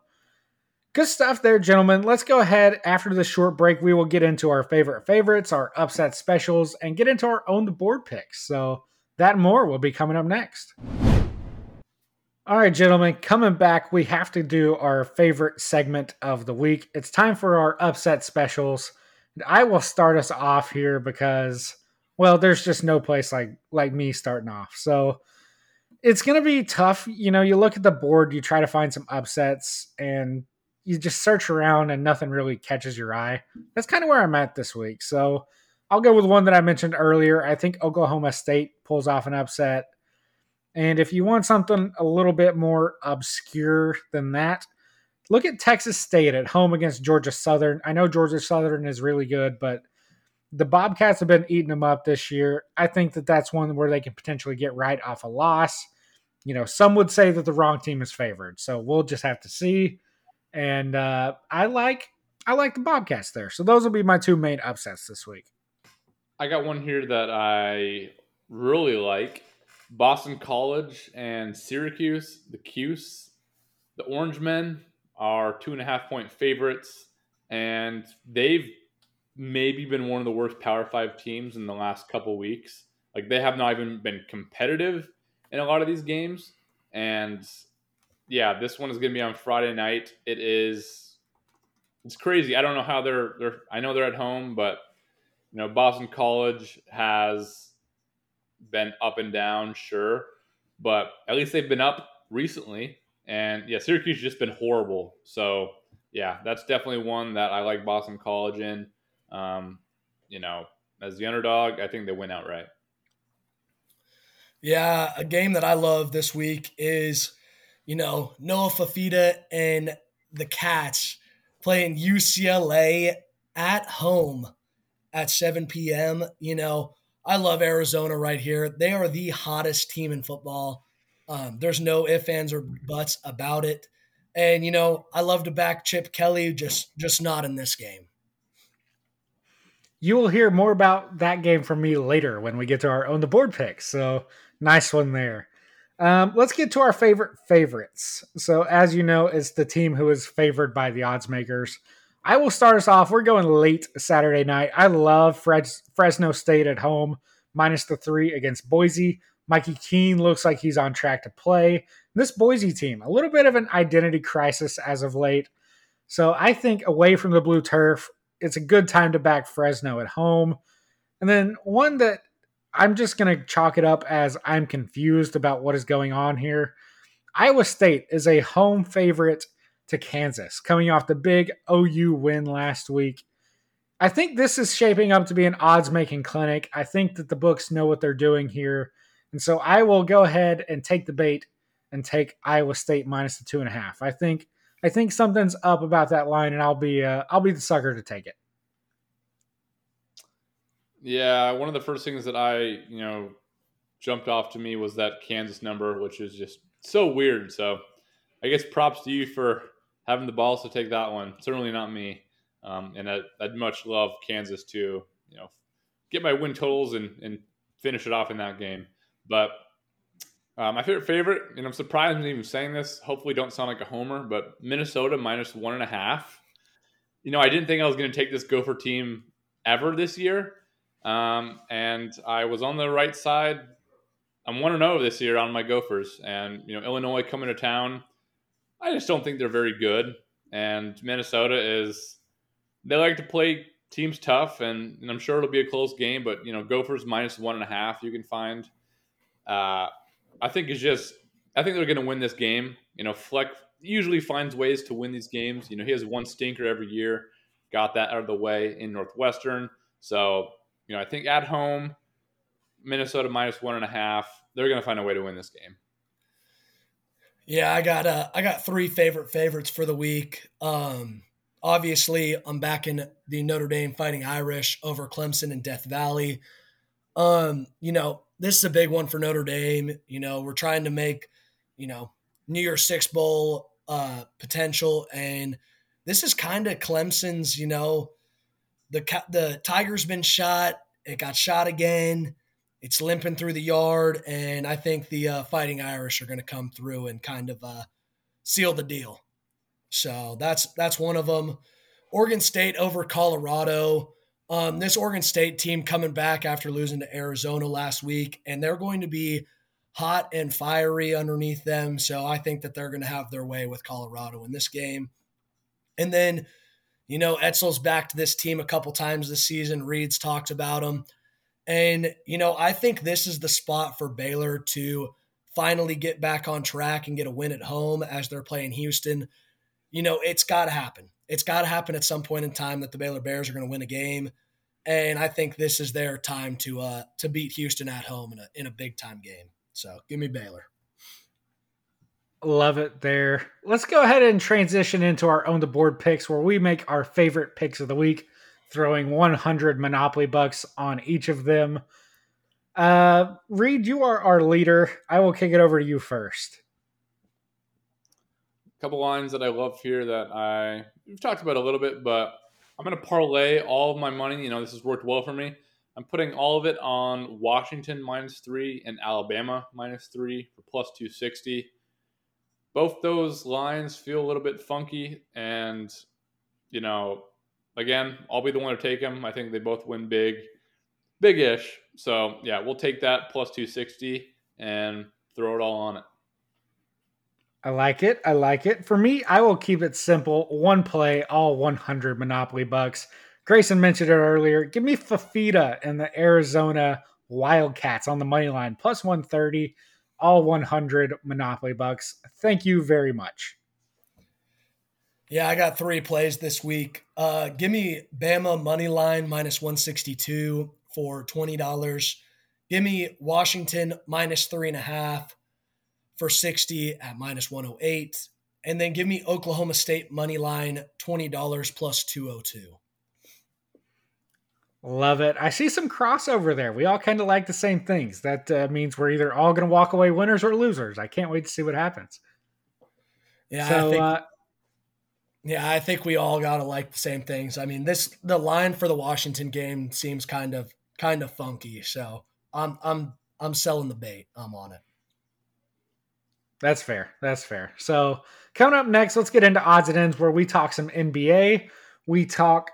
good stuff there, gentlemen. Let's go ahead after the short break. We will get into our favorite favorites, our upset specials, and get into our own the board picks. So that more will be coming up next. All right, gentlemen, coming back, we have to do our favorite segment of the week. It's time for our upset specials. I will start us off here because well, there's just no place like like me starting off. So it's to be tough. You know, you look at the board, you try to find some upsets, and you just search around, and nothing really catches your eye. That's kind of where I'm at this week. So I'll go with one that I mentioned earlier. I think Oklahoma State pulls off an upset. And if you want something a little bit more obscure than that, look at Texas State at home against Georgia Southern. I know Georgia Southern is really good, but the Bobcats have been eating them up this year. I think that that's one where they can potentially get right off a loss. You know, some would say that the wrong team is favored, so we'll just have to see. And uh, I like I like the Bobcats there, so those will be my two main upsets this week. I got one here that I really like: Boston College and Syracuse. The Cuse, the Orange Men are two and a half point favorites, and they've maybe been one of the worst Power Five teams in the last couple weeks. Like they have not even been competitive in a lot of these games. And yeah, this one is going to be on Friday night. It is. It's crazy. I don't know how they're. They're. I know they're at home, but you know, Boston College has been up and down, sure, but at least they've been up recently. And yeah, Syracuse just been horrible. So yeah, that's definitely one that I like Boston College in. Um, you know, as the underdog, I think they win outright. Yeah, a game that I love this week is, you know, Noah Fifita and the Cats playing UCLA at home at 7 p.m. You know, I love Arizona right here. They are the hottest team in football. Um, there's no ifs, ands, or buts about it. And you know, I love to back Chip Kelly, just just not in this game. You will hear more about that game from me later when we get to our own the board picks. So nice one there. Um, let's get to our favorite favorites. So, as you know, it's the team who is favored by the odds makers. I will start us off. We're going late Saturday night. I love Fres- Fresno State at home, minus the three against Boise. Mikey Keene looks like he's on track to play. This Boise team, a little bit of an identity crisis as of late. So I think away from the blue turf, it's a good time to back Fresno at home. And then one that I'm just going to chalk it up as I'm confused about what is going on here. Iowa State is a home favorite to Kansas, coming off the big OU win last week. I think this is shaping up to be an odds making clinic. I think that the books know what they're doing here. And so I will go ahead and take the bait and take Iowa State minus the two and a half. I think I think something's up about that line, and I'll be uh, I'll be the sucker to take it. Yeah, one of the first things that I you know jumped off to me was that Kansas number, which is just so weird. So I guess props to you for having the balls to take that one. Certainly not me. Um, and I, would much love Kansas to, you know, get my win totals and, and finish it off in that game. But uh, my favorite favorite, and I'm surprised I'm even saying this. Hopefully, don't sound like a homer, but Minnesota minus one and a half. You know, I didn't think I was going to take this Gopher team ever this year, um, and I was on the right side. I'm one and zero oh this year on my Gophers, and you know, Illinois coming to town I just don't think they're very good. And Minnesota is they like to play teams tough, and, and I'm sure it'll be a close game. But you know, Gophers minus one and a half you can find. Uh, I think it's just I think they're going to win this game. You know, Fleck usually finds ways to win these games. You know, he has one stinker every year. Got that out of the way in Northwestern. So you know, I think at home, Minnesota minus one and a half. They're going to find a way to win this game. Yeah, I got uh, I got three favorite favorites for the week. Um, obviously, I'm backing the Notre Dame Fighting Irish over Clemson and Death Valley. Um, you know, this is a big one for Notre Dame. You know, we're trying to make, you know, New Year's Six Bowl uh, potential, and this is kind of Clemson's. You know, the the Tiger's been shot. It got shot again. It's limping through the yard, and I think the uh, Fighting Irish are going to come through and kind of uh, seal the deal. So that's that's one of them. Oregon State over Colorado. Um, this Oregon State team coming back after losing to Arizona last week, and they're going to be hot and fiery underneath them. So I think that they're going to have their way with Colorado in this game. And then, you know, Etzel's backed this team a couple times this season. Reid's talked about him. And, you know, I think this is the spot for Baylor to finally get back on track and get a win at home as they're playing Houston. You know, it's got to happen. It's got to happen at some point in time that the Baylor Bears are going to win a game. And I think this is their time to uh, to beat Houston at home in a in a big time game. So give me Baylor. Love it there. Let's go ahead and transition into our own the board picks where we make our favorite picks of the week throwing 100 Monopoly bucks on each of them. Uh, Reid, you are our leader. I will kick it over to you first. A couple lines that I love here that I we've talked about a little bit, but I'm going to parlay all of my money. You know, this has worked well for me. I'm putting all of it on Washington minus three and Alabama minus three for plus 260. Both those lines feel a little bit funky, and you know, again, I'll be the one to take them. I think they both win big, big ish. So, yeah, we'll take that plus 260 and throw it all on it. I like it. I like it. For me, I will keep it simple. One play, all 100 Monopoly bucks. Grayson mentioned it earlier. Give me Fifita and the Arizona Wildcats on the money line, plus 130, all 100 Monopoly bucks. Thank you very much. Yeah, I got three plays this week. Uh, give me Bama money line minus 162 for $20. Give me Washington minus three and a half for 60 at minus 108. And then give me Oklahoma State money line $20 plus 202. Love it. I see some crossover there. We all kind of like the same things. That uh, means we're either all going to walk away winners or losers. I can't wait to see what happens. Yeah, so, I think, uh, yeah, I think we all got to like the same things. I mean, this the line for the Washington game seems kind of kind of funky. So I'm I'm I'm selling the bait. I'm on it. That's fair. That's fair. So coming up next, let's get into odds and ends where we talk some NBA, we talk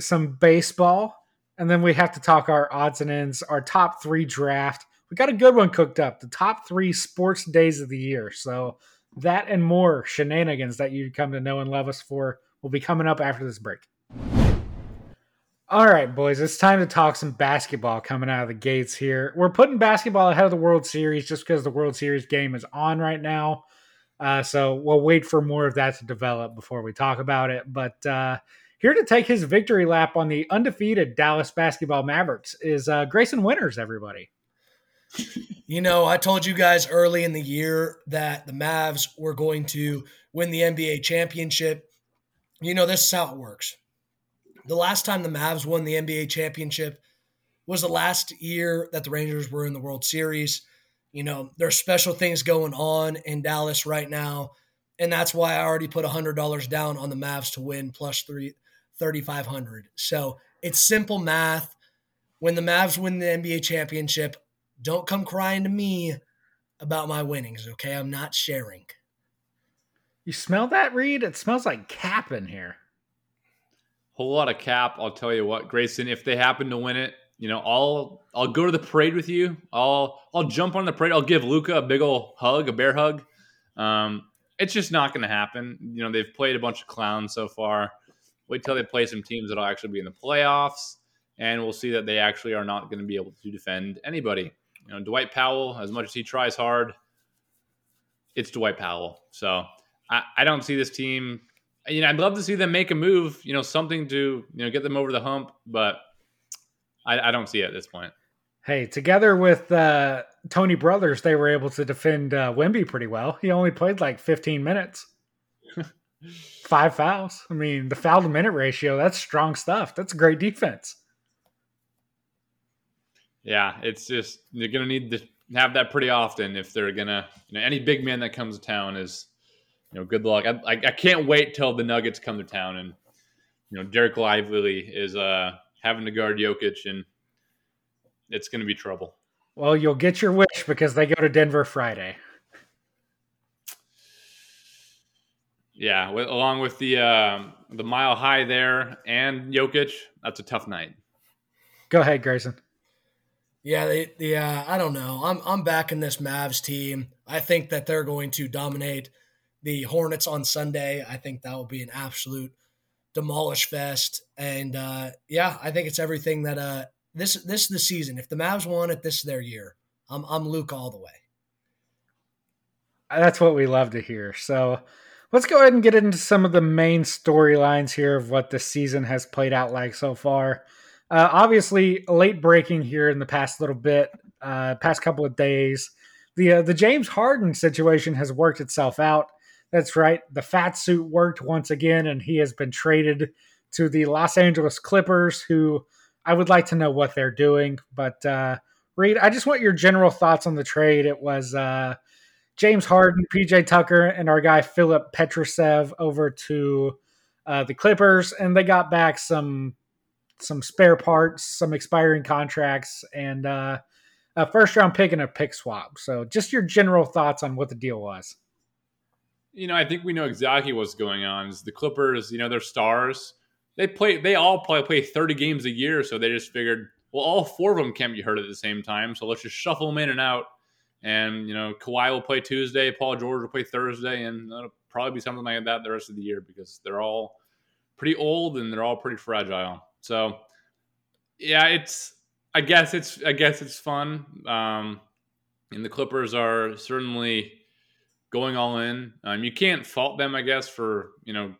some baseball, and then we have to talk our odds and ends, our top three draft. We got a good one cooked up. The top three sports days of the year. So that and more shenanigans that you come to know and love us for will be coming up after this break. All right, boys, it's time to talk some basketball coming out of the gates here. We're putting basketball ahead of the World Series just because the World Series game is on right now. Uh, so we'll wait for more of that to develop before we talk about it. But uh, here to take his victory lap on the undefeated Dallas basketball Mavericks is uh, Grayson Winters, everybody. You know, I told you guys early in the year that the Mavs were going to win the NBA championship. You know, this is how it works the last time the Mavs won the NBA championship was the last year that the Rangers were in the World Series. You know, there's special things going on in Dallas right now. And that's why I already put $100 down on the Mavs to win plus three, 3,500. So it's simple math. When the Mavs win the NBA championship, don't come crying to me about my winnings, okay? I'm not sharing. You smell that, Reid? It smells like cap in here whole lot of cap. I'll tell you what, Grayson, if they happen to win it, you know, I'll I'll go to the parade with you. I'll I'll jump on the parade. I'll give Luka a big old hug, a bear hug. Um, it's just not going to happen. You know, they've played a bunch of clowns so far. Wait till they play some teams that'll actually be in the playoffs, and we'll see that they actually are not going to be able to defend anybody. You know, Dwight Powell, as much as he tries hard, it's Dwight Powell. So I, I don't see this team you know, I'd love to see them make a move, you know, something to, you know, get them over the hump, but I, I don't see it at this point. Hey, together with uh, Tony Brothers, they were able to defend uh, Wemby pretty well. He only played like 15 minutes, five fouls. I mean, the foul to minute ratio, that's strong stuff. That's great defense. Yeah, it's just, they're going to need to have that pretty often if they're going to, you know, any big man that comes to town is you know, good luck. I, I, I can't wait till the Nuggets come to town and you know Dereck Lively is uh, having to guard Jokic and it's going to be trouble. Well, you'll get your wish because they go to Denver Friday. Yeah, with, along with the uh, the mile high there and Jokic, that's a tough night. Go ahead, Grayson. Yeah, they, yeah. Uh, I don't know. I'm I'm backing this Mavs team. I think that they're going to dominate the Hornets on Sunday. I think that will be an absolute demolish fest. And uh, yeah, I think it's everything that uh, this this is the season. If the Mavs want it, this is their year. I'm I'm Luke all the way. That's what we love to hear. So let's go ahead and get into some of the main storylines here of what the season has played out like so far. Uh, obviously, late breaking here in the past little bit, uh, past couple of days. The uh, the James Harden situation has worked itself out. That's right. The fat suit worked once again, and he has been traded to the Los Angeles Clippers, who I would like to know what they're doing. But uh, Reid, I just want your general thoughts on the trade. It was uh, James Harden, PJ Tucker, and our guy Filip Petrusev over to uh, the Clippers, and they got back some some spare parts, some expiring contracts, and uh, a first round pick and a pick swap. So, just your general thoughts on what the deal was you know, I think we know exactly what's going on. Is the Clippers, you know, they're stars. They play. They all probably play thirty games a year, so they just figured, well, all four of them can't be hurt at the same time, so let's just shuffle them in and out. And you know, Kawhi will play Tuesday, Paul George will play Thursday, and that'll probably be something like that the rest of the year because they're all pretty old and they're all pretty fragile. So yeah, it's I guess it's I guess it's fun. Um, and the Clippers are certainly going all in. Um, you can't fault them, I guess, for you know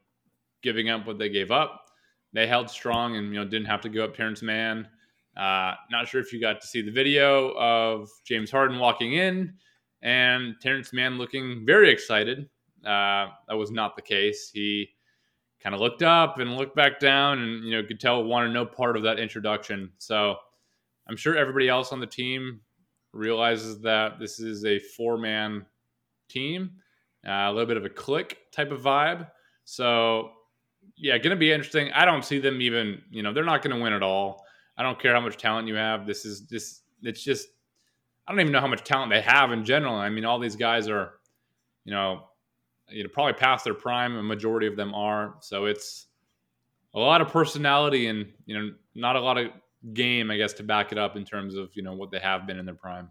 giving up what they gave up. They held strong and you know didn't have to go up Terrence Mann. Uh, not sure if you got to see the video of James Harden walking in and Terrence Mann looking very excited. Uh, that was not the case. He kind of looked up and looked back down, and you know could tell wanted no part of that introduction. So I'm sure everybody else on the team realizes that this is a four man team, uh, a little bit of a click type of vibe. So yeah, to be interesting. I don't see them even. You know, they're not to win at all. I don't care how much talent you have. This is just. It's just. I don't even know how much talent they have in general. I mean, all these guys are, you know, you know, probably past their prime. A majority of them are. So it's a lot of personality and you know, not a lot of game, I guess, to back it up in terms of you know what they have been in their prime.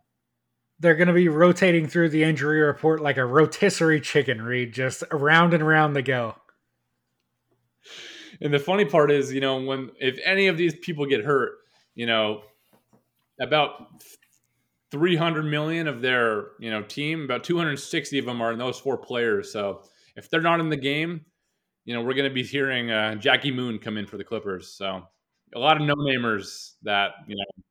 They're going to be rotating through the injury report like a rotisserie chicken, Reed, just around and around they go. And the funny part is, you know, when if any of these people get hurt, you know, about 300 million of their you know team about 260 of them are in those four players. So if they're not in the game you know we're going to be hearing uh, jackie moon come in for the clippers. So a lot of no namers that you know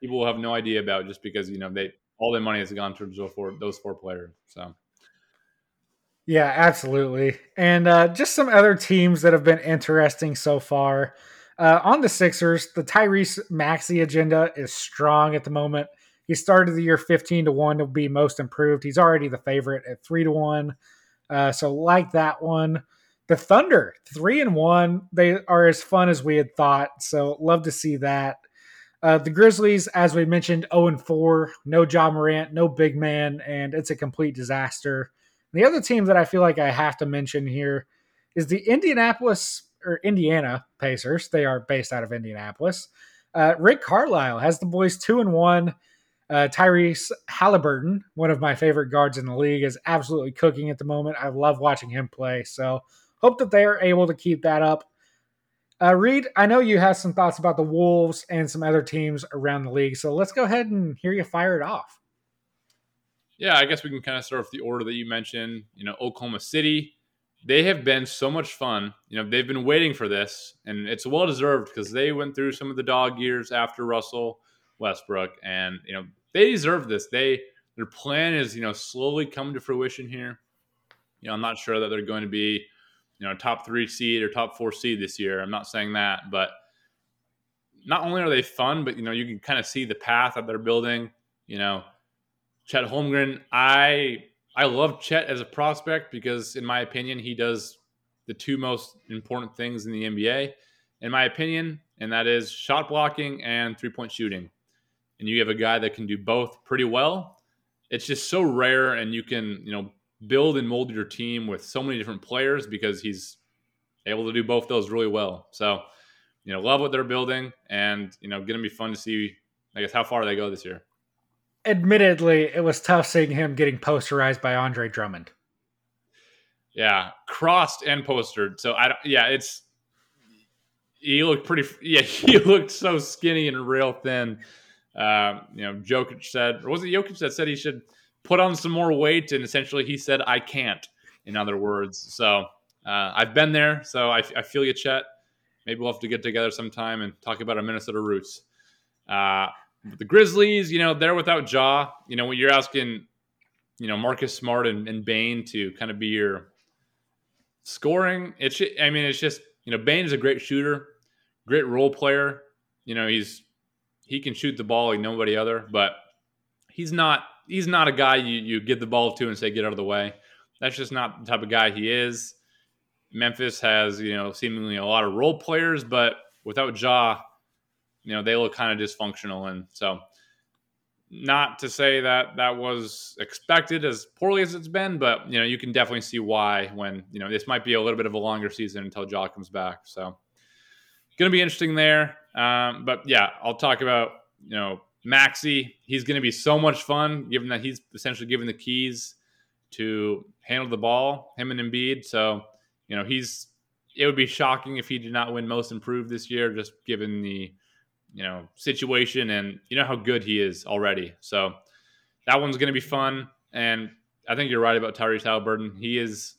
people will have no idea about just because you know they all their money has gone towards those four, those four players. So. Yeah absolutely. And uh, just some other teams that have been interesting so far. Uh, on the sixers the tyrese maxey agenda is strong at the moment he started the year 15 to 1 to be most improved. He's already the favorite at 3 to 1. Uh, so like that one. The Thunder, 3 and 1. They are as fun as we had thought. So love to see that. Uh, the Grizzlies, as we mentioned, 0 and 4. No Ja Morant, no big man, and it's a complete disaster. The other team that I feel like I have to mention here is the Indianapolis or Indiana Pacers. They are based out of Indianapolis. Uh, Rick Carlisle has the boys 2 and 1. Uh, Tyrese Haliburton, one of my favorite guards in the league, is absolutely cooking at the moment. I love watching him play. So hope that they are able to keep that up. Uh, Reid, I know you have some thoughts about the Wolves and some other teams around the league. So let's go ahead and hear you fire it off. Yeah, I guess we can kind of start with the order that you mentioned. You know, Oklahoma City, they have been so much fun. You know, they've been waiting for this, and it's well deserved because they went through some of the dog years after Russell Westbrook, and you know they deserve this. They their plan is you know slowly coming to fruition here. You know, I'm not sure that they're going to be you know top three seed or top four seed this year. I'm not saying that, but not only are they fun, but you know you can kind of see the path that they're building. You know, Chet Holmgren, I I love Chet as a prospect because in my opinion he does the two most important things in the NBA, in my opinion, and that is shot blocking and three point shooting and you have a guy that can do both pretty well, it's just so rare and you can, you know, build and mold your team with so many different players because he's able to do both those really well. So, you know, love what they're building and, you know, going to be fun to see, I guess, how far they go this year. Admittedly, it was tough seeing him getting posterized by Andre Drummond. Yeah, crossed and postered. So I don't, yeah, it's, he looked pretty, yeah, he looked so skinny and real thin. Uh, you know, Jokic said, or was it Jokic that said he should put on some more weight? And essentially, he said, "I can't." In other words, so uh, I've been there, so I, I, feel you, Chet. Maybe we'll have to get together sometime and talk about our Minnesota roots. Uh, the Grizzlies, you know, they're without Ja. You know, when you're asking, you know, Marcus Smart and, and Bane to kind of be your scoring, it's I mean, it's just you know, Bane is a great shooter, great role player. You know, he's he can shoot the ball like nobody other, but he's not he's not a guy you, you give the ball to and say get out of the way. That's just not the type of guy he is. Memphis has, you know, seemingly a lot of role players, but without Ja, you know, they look kind of dysfunctional. And so not to say that that was expected as poorly as it's been, but you know, you can definitely see why when, you know, this might be a little bit of a longer season until Ja comes back. So going to be interesting there. Um, but yeah, I'll talk about you know Maxey. He's going to be so much fun, given that he's essentially given the keys to handle the ball. Him and Embiid. So you know he's it would be shocking if he did not win Most Improved this year, just given the you know situation and you know how good he is already. So that one's going to be fun. And I think you're right about Tyrese Haliburton. He is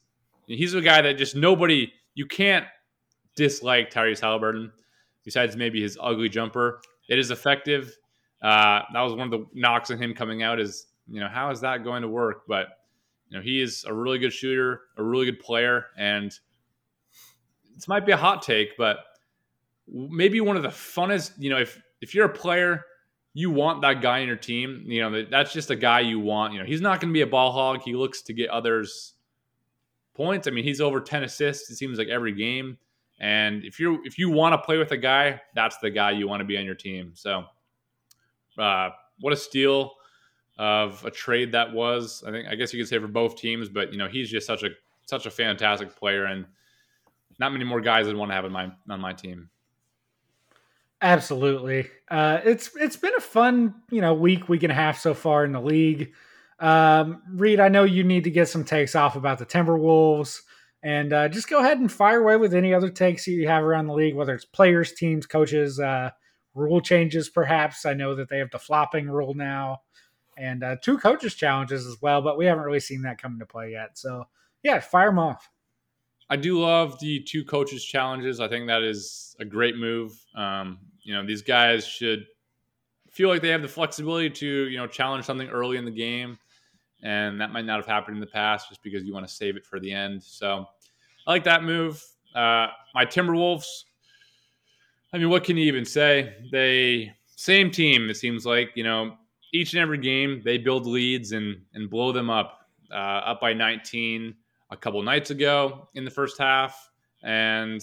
he's a guy that just nobody you can't dislike Tyrese Haliburton. Besides maybe his ugly jumper, it is effective. Uh, that was one of the knocks on him coming out. Is you know how is that going to work? But you know he is a really good shooter, a really good player, and this might be a hot take, but maybe one of the funnest. You know, if if you're a player, you want that guy in your team. You know, that's just a guy you want. You know, he's not going to be a ball hog. He looks to get others points. I mean, he's over ten assists. It seems like every game. And if you if you want to play with a guy, that's the guy you want to be on your team. So, uh, what a steal of a trade that was. I think I guess you could say for both teams, but you know he's just such a such a fantastic player, and not many more guys would want to have on my on my team. Absolutely, uh, it's it's been a fun you know week week and a half so far in the league. Um, Reid, I know you need to get some takes off about the Timberwolves, and uh, just go ahead and fire away with any other takes you have around the league, whether it's players, teams, coaches, uh, rule changes, perhaps. I know that they have the flopping rule now and uh, two coaches challenges as well, but we haven't really seen that come into play yet. So yeah, fire them off. I do love the two coaches challenges. I think that is a great move. Um, you know, these guys should feel like they have the flexibility to you know challenge something early in the game, and that might not have happened in the past just because you want to save it for the end. So I like that move. Uh, my Timberwolves. I mean, what can you even say? They same team. It seems like you know each and every game they build leads and and blow them up. Uh, up by 19 a couple nights ago in the first half and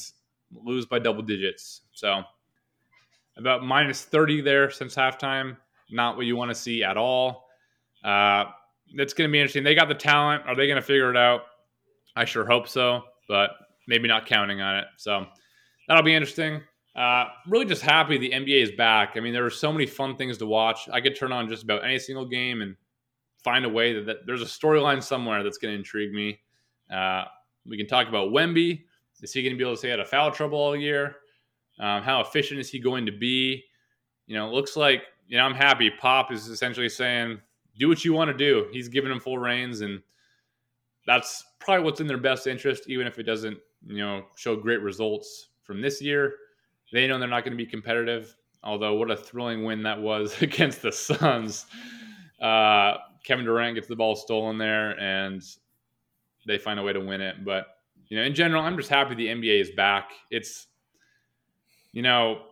lose by double digits. So about minus 30 there since halftime. Not what you want to see at all. Uh, that's going to be interesting. They got the talent. Are they going to figure it out? I sure hope so, but maybe not counting on it. So that'll be interesting. Uh, really just happy the NBA is back. I mean, there are so many fun things to watch. I could turn on just about any single game and find a way that, that there's a storyline somewhere that's going to intrigue me. Uh, we can talk about Wemby. Is he going to be able to stay out of foul trouble all year? Um, how efficient is he going to be? You know, it looks like, you know, I'm happy. Pop is essentially saying, do what you want to do. He's giving him full reins, and that's probably what's in their best interest, even if it doesn't, you know, show great results from this year. They know they're not going to be competitive. Although, what a thrilling win that was against the Suns. Uh, Kevin Durant gets the ball stolen there, and they find a way to win it. But you know, in general, I'm just happy the NBA is back. It's you know,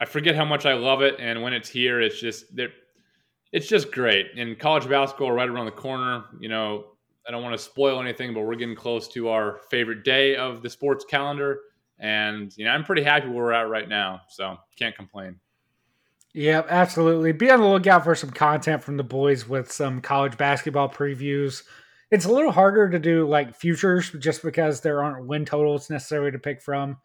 I forget how much I love it, and when it's here, it's just there. it's just great. And college basketball right around the corner. You know, I don't want to spoil anything, but we're getting close to our favorite day of the sports calendar. And you know, I'm pretty happy where we're at right now, so can't complain. Yeah, absolutely. Be on the lookout for some content from the boys with some college basketball previews. It's a little harder to do like futures just because there aren't win totals necessarily to pick from.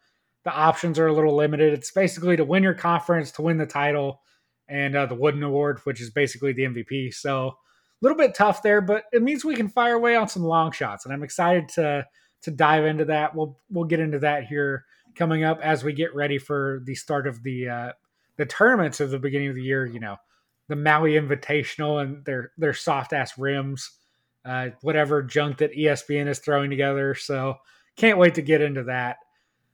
The options are a little limited. It's basically to win your conference, to win the title, and uh, the Wooden Award, which is basically the MVP. So little bit tough there, but it means we can fire away on some long shots, and I'm excited to to dive into that. We'll we'll get into that here coming up as we get ready for the start of the uh, the tournaments of the beginning of the year. You know, the Maui Invitational and their their soft ass rims, uh, whatever junk that ESPN is throwing together. So can't wait to get into that.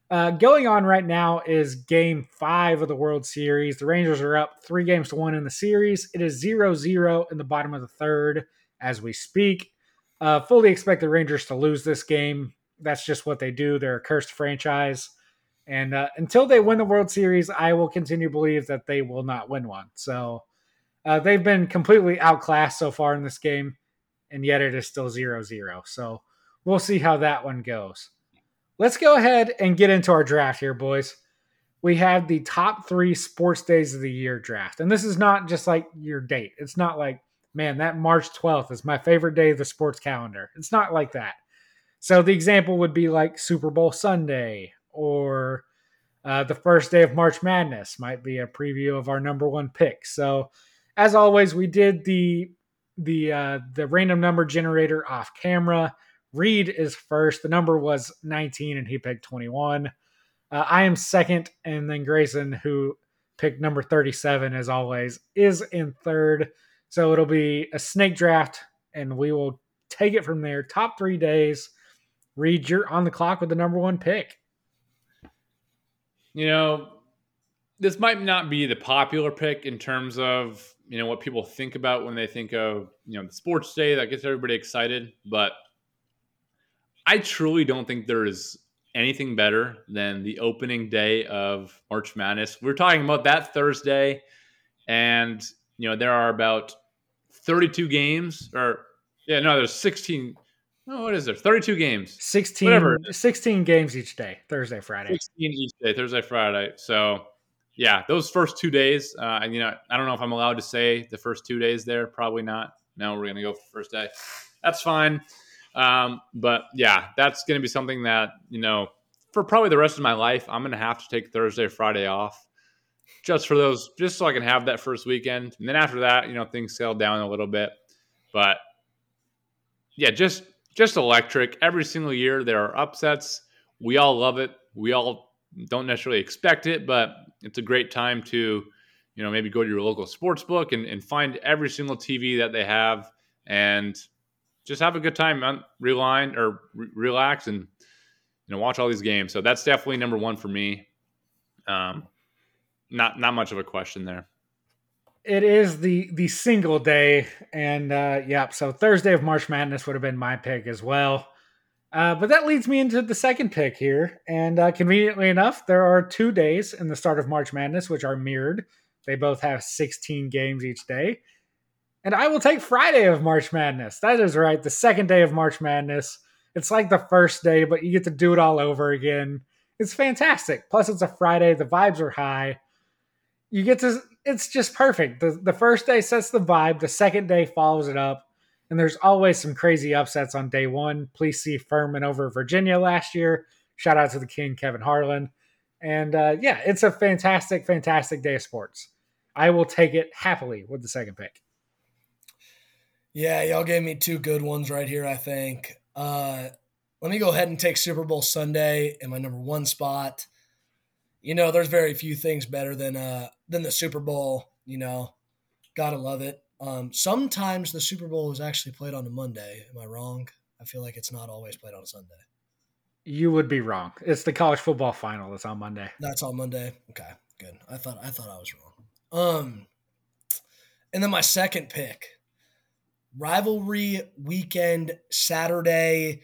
Uh, going on right now is game five of the World Series. The Rangers are up three games to one in the series. It is 0 0 in the bottom of the third as we speak. Uh, fully expect the Rangers to lose this game. That's just what they do. They're a cursed franchise. And uh, until they win the World Series, I will continue to believe that they will not win one. So uh, they've been completely outclassed so far in this game, and yet it is still 0 0. So we'll see how that one goes. Let's go ahead and get into our draft here, boys. We have the top three sports days of the year draft. And this is not just like your date. It's not like, man, that March 12th is my favorite day of the sports calendar. It's not like that. So the example would be like Super Bowl Sunday or uh, the first day of March Madness might be a preview of our number one pick. So as always, we did the the uh, the random number generator off camera. Reid is first. The number was 19, and he picked 21. Uh, I am second, and then Grayson, who picked number 37 as always, is in third. So it'll be a snake draft, and we will take it from there. Top three days. Reid, you're on the clock with the number one pick. You know, this might not be the popular pick in terms of you know what people think about when they think of you know the sports day that gets everybody excited, but I truly don't think there is anything better than the opening day of March Madness. We're talking about that Thursday, and you know there are about 32 games, or yeah, no, there's 16. Oh, what is there? 32 games. 16, Whatever. 16 games each day, Thursday, Friday. 16 each day, Thursday, Friday. So, yeah, those first two days, uh, and you know, I don't know if I'm allowed to say the first two days there. Probably not. No, we're gonna go for first day. That's fine. Um, but yeah, that's going to be something that, you know, for probably the rest of my life, I'm going to have to take Thursday, Friday off just for those, just so I can have that first weekend. And then after that, you know, things settle down a little bit. But yeah, just, just electric. Every single year there are upsets. We all love it. We all don't necessarily expect it, but it's a great time to, you know, maybe go to your local sports book and, and find every single TV that they have and just have a good time, rewind or re- relax, and you know watch all these games. So that's definitely number one for me. Um, not not much of a question there. It is the the single day, and uh, yeah, so Thursday of March Madness would have been my pick as well. Uh, but that leads me into the second pick here, and uh, conveniently enough, there are two days in the start of March Madness which are mirrored. They both have 16 games each day. And I will take Friday of March Madness. That is right. The second day of March Madness. It's like the first day, but you get to do it all over again. It's fantastic. Plus, it's a Friday. The vibes are high. You get to, it's just perfect. The, the first day sets the vibe, the second day follows it up. And there's always some crazy upsets on day one. Please see Furman over Virginia last year. Shout out to the king, Kevin Harlan. And uh, yeah, it's a fantastic, fantastic day of sports. I will take it happily with the second pick. Yeah, y'all gave me two good ones right here, I think. Uh, let me go ahead and take Super Bowl Sunday in my number one spot. You know, there's very few things better than uh than the Super Bowl. You know, gotta love it. Um, sometimes the Super Bowl is actually played on a Monday. Am I wrong? I feel like it's not always played on a Sunday. You would be wrong. It's the college football final that's on Monday. That's on Monday. Okay, good. I thought I thought I was wrong. Um, and then my second pick rivalry weekend Saturday,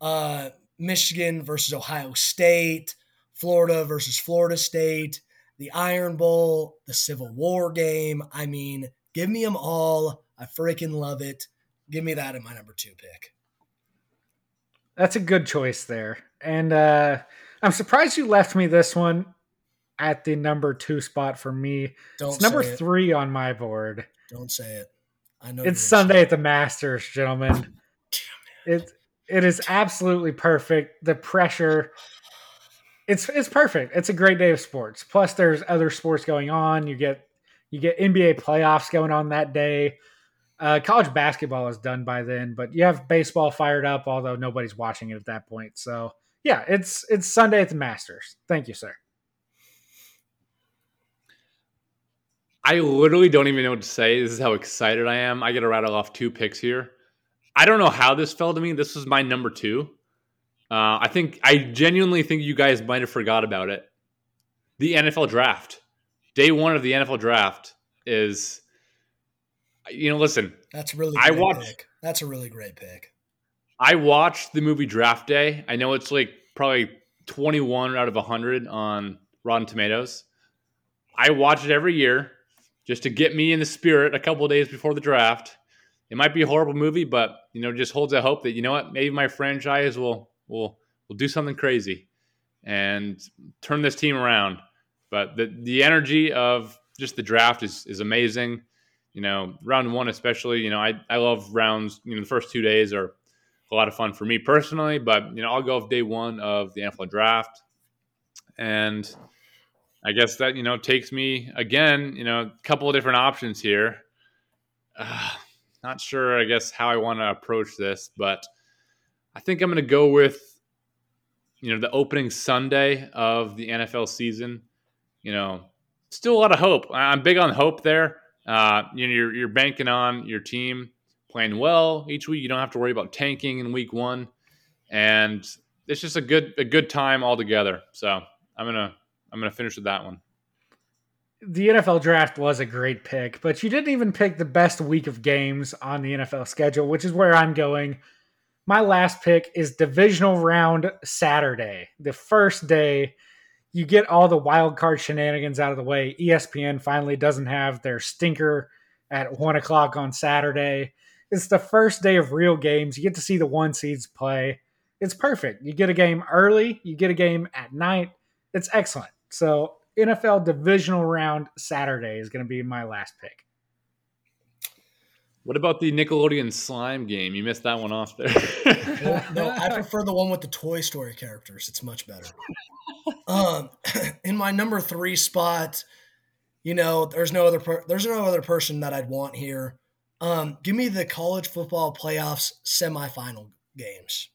uh, Michigan versus Ohio State, Florida versus Florida State, the Iron Bowl, the Civil War game. I mean, give me them all. I freaking love it. Give me that in my number two pick. That's a good choice there. And uh, I'm surprised you left me this one at the number two spot for me. Don't it's number three on my board. Don't say it. I know it's Sunday at the Masters, gentlemen. It it is absolutely perfect. The pressure, it's it's perfect. It's a great day of sports. Plus, there's other sports going on. You get you get NBA playoffs going on that day. Uh, college basketball is done by then, but you have baseball fired up, although nobody's watching it at that point. So yeah, it's it's Sunday at the Masters. Thank you, sir. I literally don't even know what to say. This is how excited I am. I get to rattle off two picks here. I don't know how this fell to me. This was my number two. Uh, I think I genuinely think you guys might have forgot about it. The NFL draft, day one of the NFL draft is, you know, listen. That's really. I watched. Pick. That's a really great pick. I watched the movie Draft Day. I know it's like probably 21 out of 100 on Rotten Tomatoes. I watch it every year just to get me in the spirit a couple days before the draft. It might be a horrible movie, but you know, just holds a hope that you know what, maybe my franchise will will will do something crazy and turn this team around. But the the energy of just the draft is is amazing. You know, round one especially. You know, I I love rounds. You know, the first two days are a lot of fun for me personally. But you know, I'll go off day one of the NFL draft, and I guess that you know takes me again, you know, a couple of different options here. Uh, not sure, I guess, how I want to approach this, but I think I'm going to go with, you know, the opening Sunday of the NFL season. You know, still a lot of hope. I'm big on hope there. Uh, you know, you're, you're banking on your team playing well each week. You don't have to worry about tanking in week one, and it's just a good a good time altogether. So I'm gonna I'm gonna finish with that one. The NFL draft was a great pick, but you didn't even pick the best week of games on the NFL schedule, which is where I'm going. My last pick is divisional round Saturday, the first day you get all the wild card shenanigans out of the way. ESPN finally doesn't have their stinker at one o'clock on Saturday. It's the first day of real games. You get to see the one seeds play. It's perfect. You get a game early, you get a game at night. It's excellent. So, NFL divisional round Saturday is going to be my last pick. What about the Nickelodeon slime game? You missed that one off there. no, no, I prefer the one with the Toy Story characters. It's much better. um, in my number three spot, you know, there's no other per- there's no other person that I'd want here. Um, give me the college football playoffs semifinal games.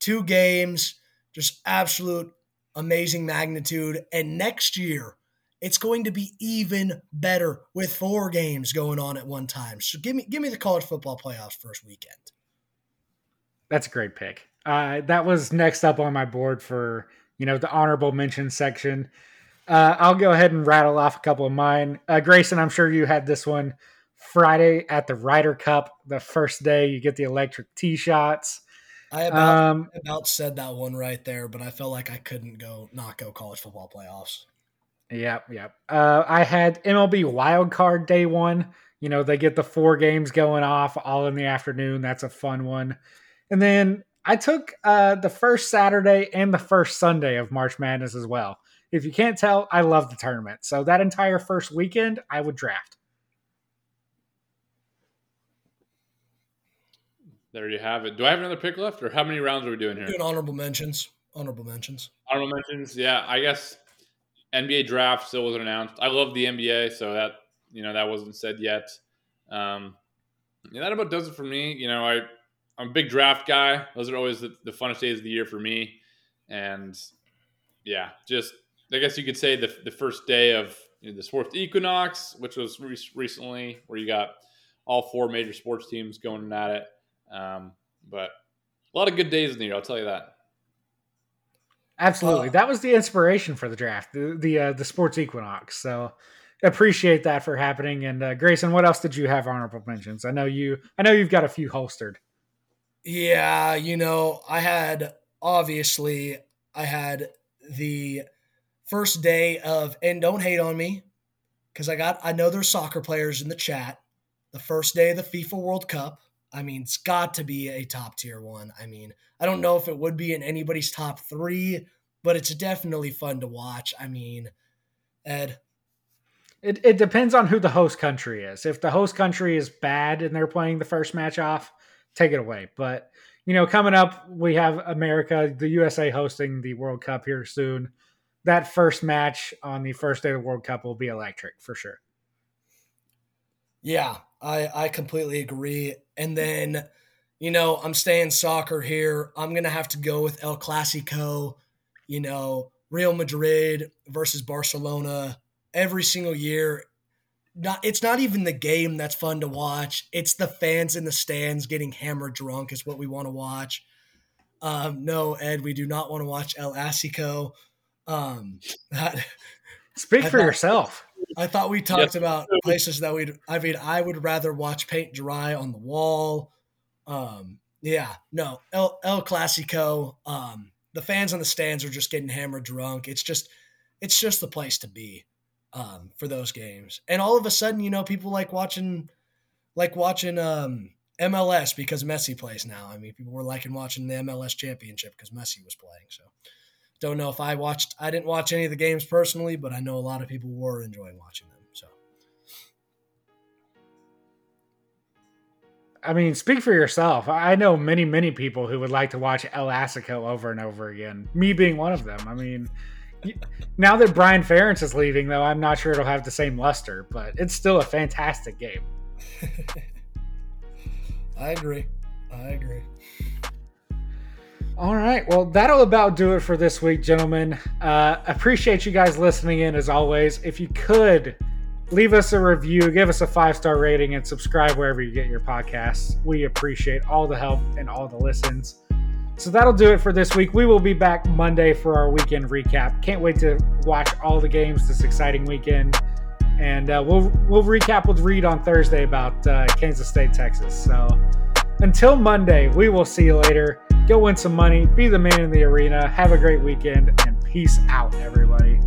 Two games, just absolute amazing magnitude. And next year, it's going to be even better with four games going on at one time. So give me give me the college football playoffs first weekend. That's a great pick. Uh, that was next up on my board for you know the honorable mention section. Uh, I'll go ahead and rattle off a couple of mine. Uh, Grayson, I'm sure you had this one Friday at the Ryder Cup. The first day you get the electric tee shots. I about, um, about said that one right there, but I felt like I couldn't go not go college football playoffs. Yep, yep. Uh, I had MLB Wild Card Day one. You know, they get the four games going off all in the afternoon. That's a fun one. And then I took uh, the first Saturday and the first Sunday of March Madness as well. If you can't tell, I love the tournament. So that entire first weekend, I would draft. There you have it. Do I have another pick left, or how many rounds are we doing here? Doing honorable mentions. Honorable mentions. Honorable mentions. Yeah, I guess NBA draft still wasn't announced. I love the NBA, so that you know that wasn't said yet. Um, yeah, that about does it for me. You know, I I'm a big draft guy. Those are always the, the funnest days of the year for me. And yeah, just I guess you could say the the first day of you know, the sports equinox, which was re- recently where you got all four major sports teams going at it. Um, but a lot of good days in the year, I'll tell you that. Absolutely, uh, that was the inspiration for the draft, the the, uh, the sports equinox. So appreciate that for happening. And uh, Grayson, what else did you have honorable mentions? I know you. I know you've got a few holstered. Yeah, you know, I had obviously I had the first day of and don't hate on me because I got I know there's soccer players in the chat. The first day of the FIFA World Cup. I mean, it's got to be a top tier one. I mean, I don't know if it would be in anybody's top three, but it's definitely fun to watch. I mean, Ed. It, it depends on who the host country is. If the host country is bad and they're playing the first match off, take it away. But, you know, coming up, we have America, the USA hosting the World Cup here soon. That first match on the first day of the World Cup will be electric for sure. Yeah, I, I completely agree. And then, you know, I'm staying soccer here. I'm going to have to go with El Clasico, you know, Real Madrid versus Barcelona every single year. Not, it's not even the game that's fun to watch. It's the fans in the stands getting hammered drunk is what we want to watch. Um, no, Ed, we do not want to watch El Asico. Um, that, Speak for yourself. I thought we talked about places that we'd. I mean, I would rather watch paint dry on the wall. Um, yeah, no, El, El Clasico. Um, the fans on the stands are just getting hammered drunk. It's just, it's just the place to be um, for those games. And all of a sudden, you know, people like watching, like watching um, MLS because Messi plays now. I mean, people were liking watching the MLS championship because Messi was playing. So don't know if I watched. I didn't watch any of the games personally, but I know a lot of people were enjoying watching them. So, I mean, speak for yourself. I know many, many people who would like to watch El Asico over and over again. Me being one of them. I mean, now that Brian Ferentz is leaving, though, I'm not sure it'll have the same luster, but it's still a fantastic game. I agree. I agree. All right. Well, that'll about do it for this week, gentlemen. Uh, appreciate you guys listening in as always. If you could leave us a review, give us a five star rating, and subscribe wherever you get your podcasts. We appreciate all the help and all the listens. So that'll do it for this week. We will be back Monday for our weekend recap. Can't wait to watch all the games this exciting weekend, and uh, we'll we'll recap with Reid on Thursday about uh, Kansas State, Texas. So until Monday, we will see you later. Go win some money, be the man in the arena, have a great weekend, and peace out, everybody.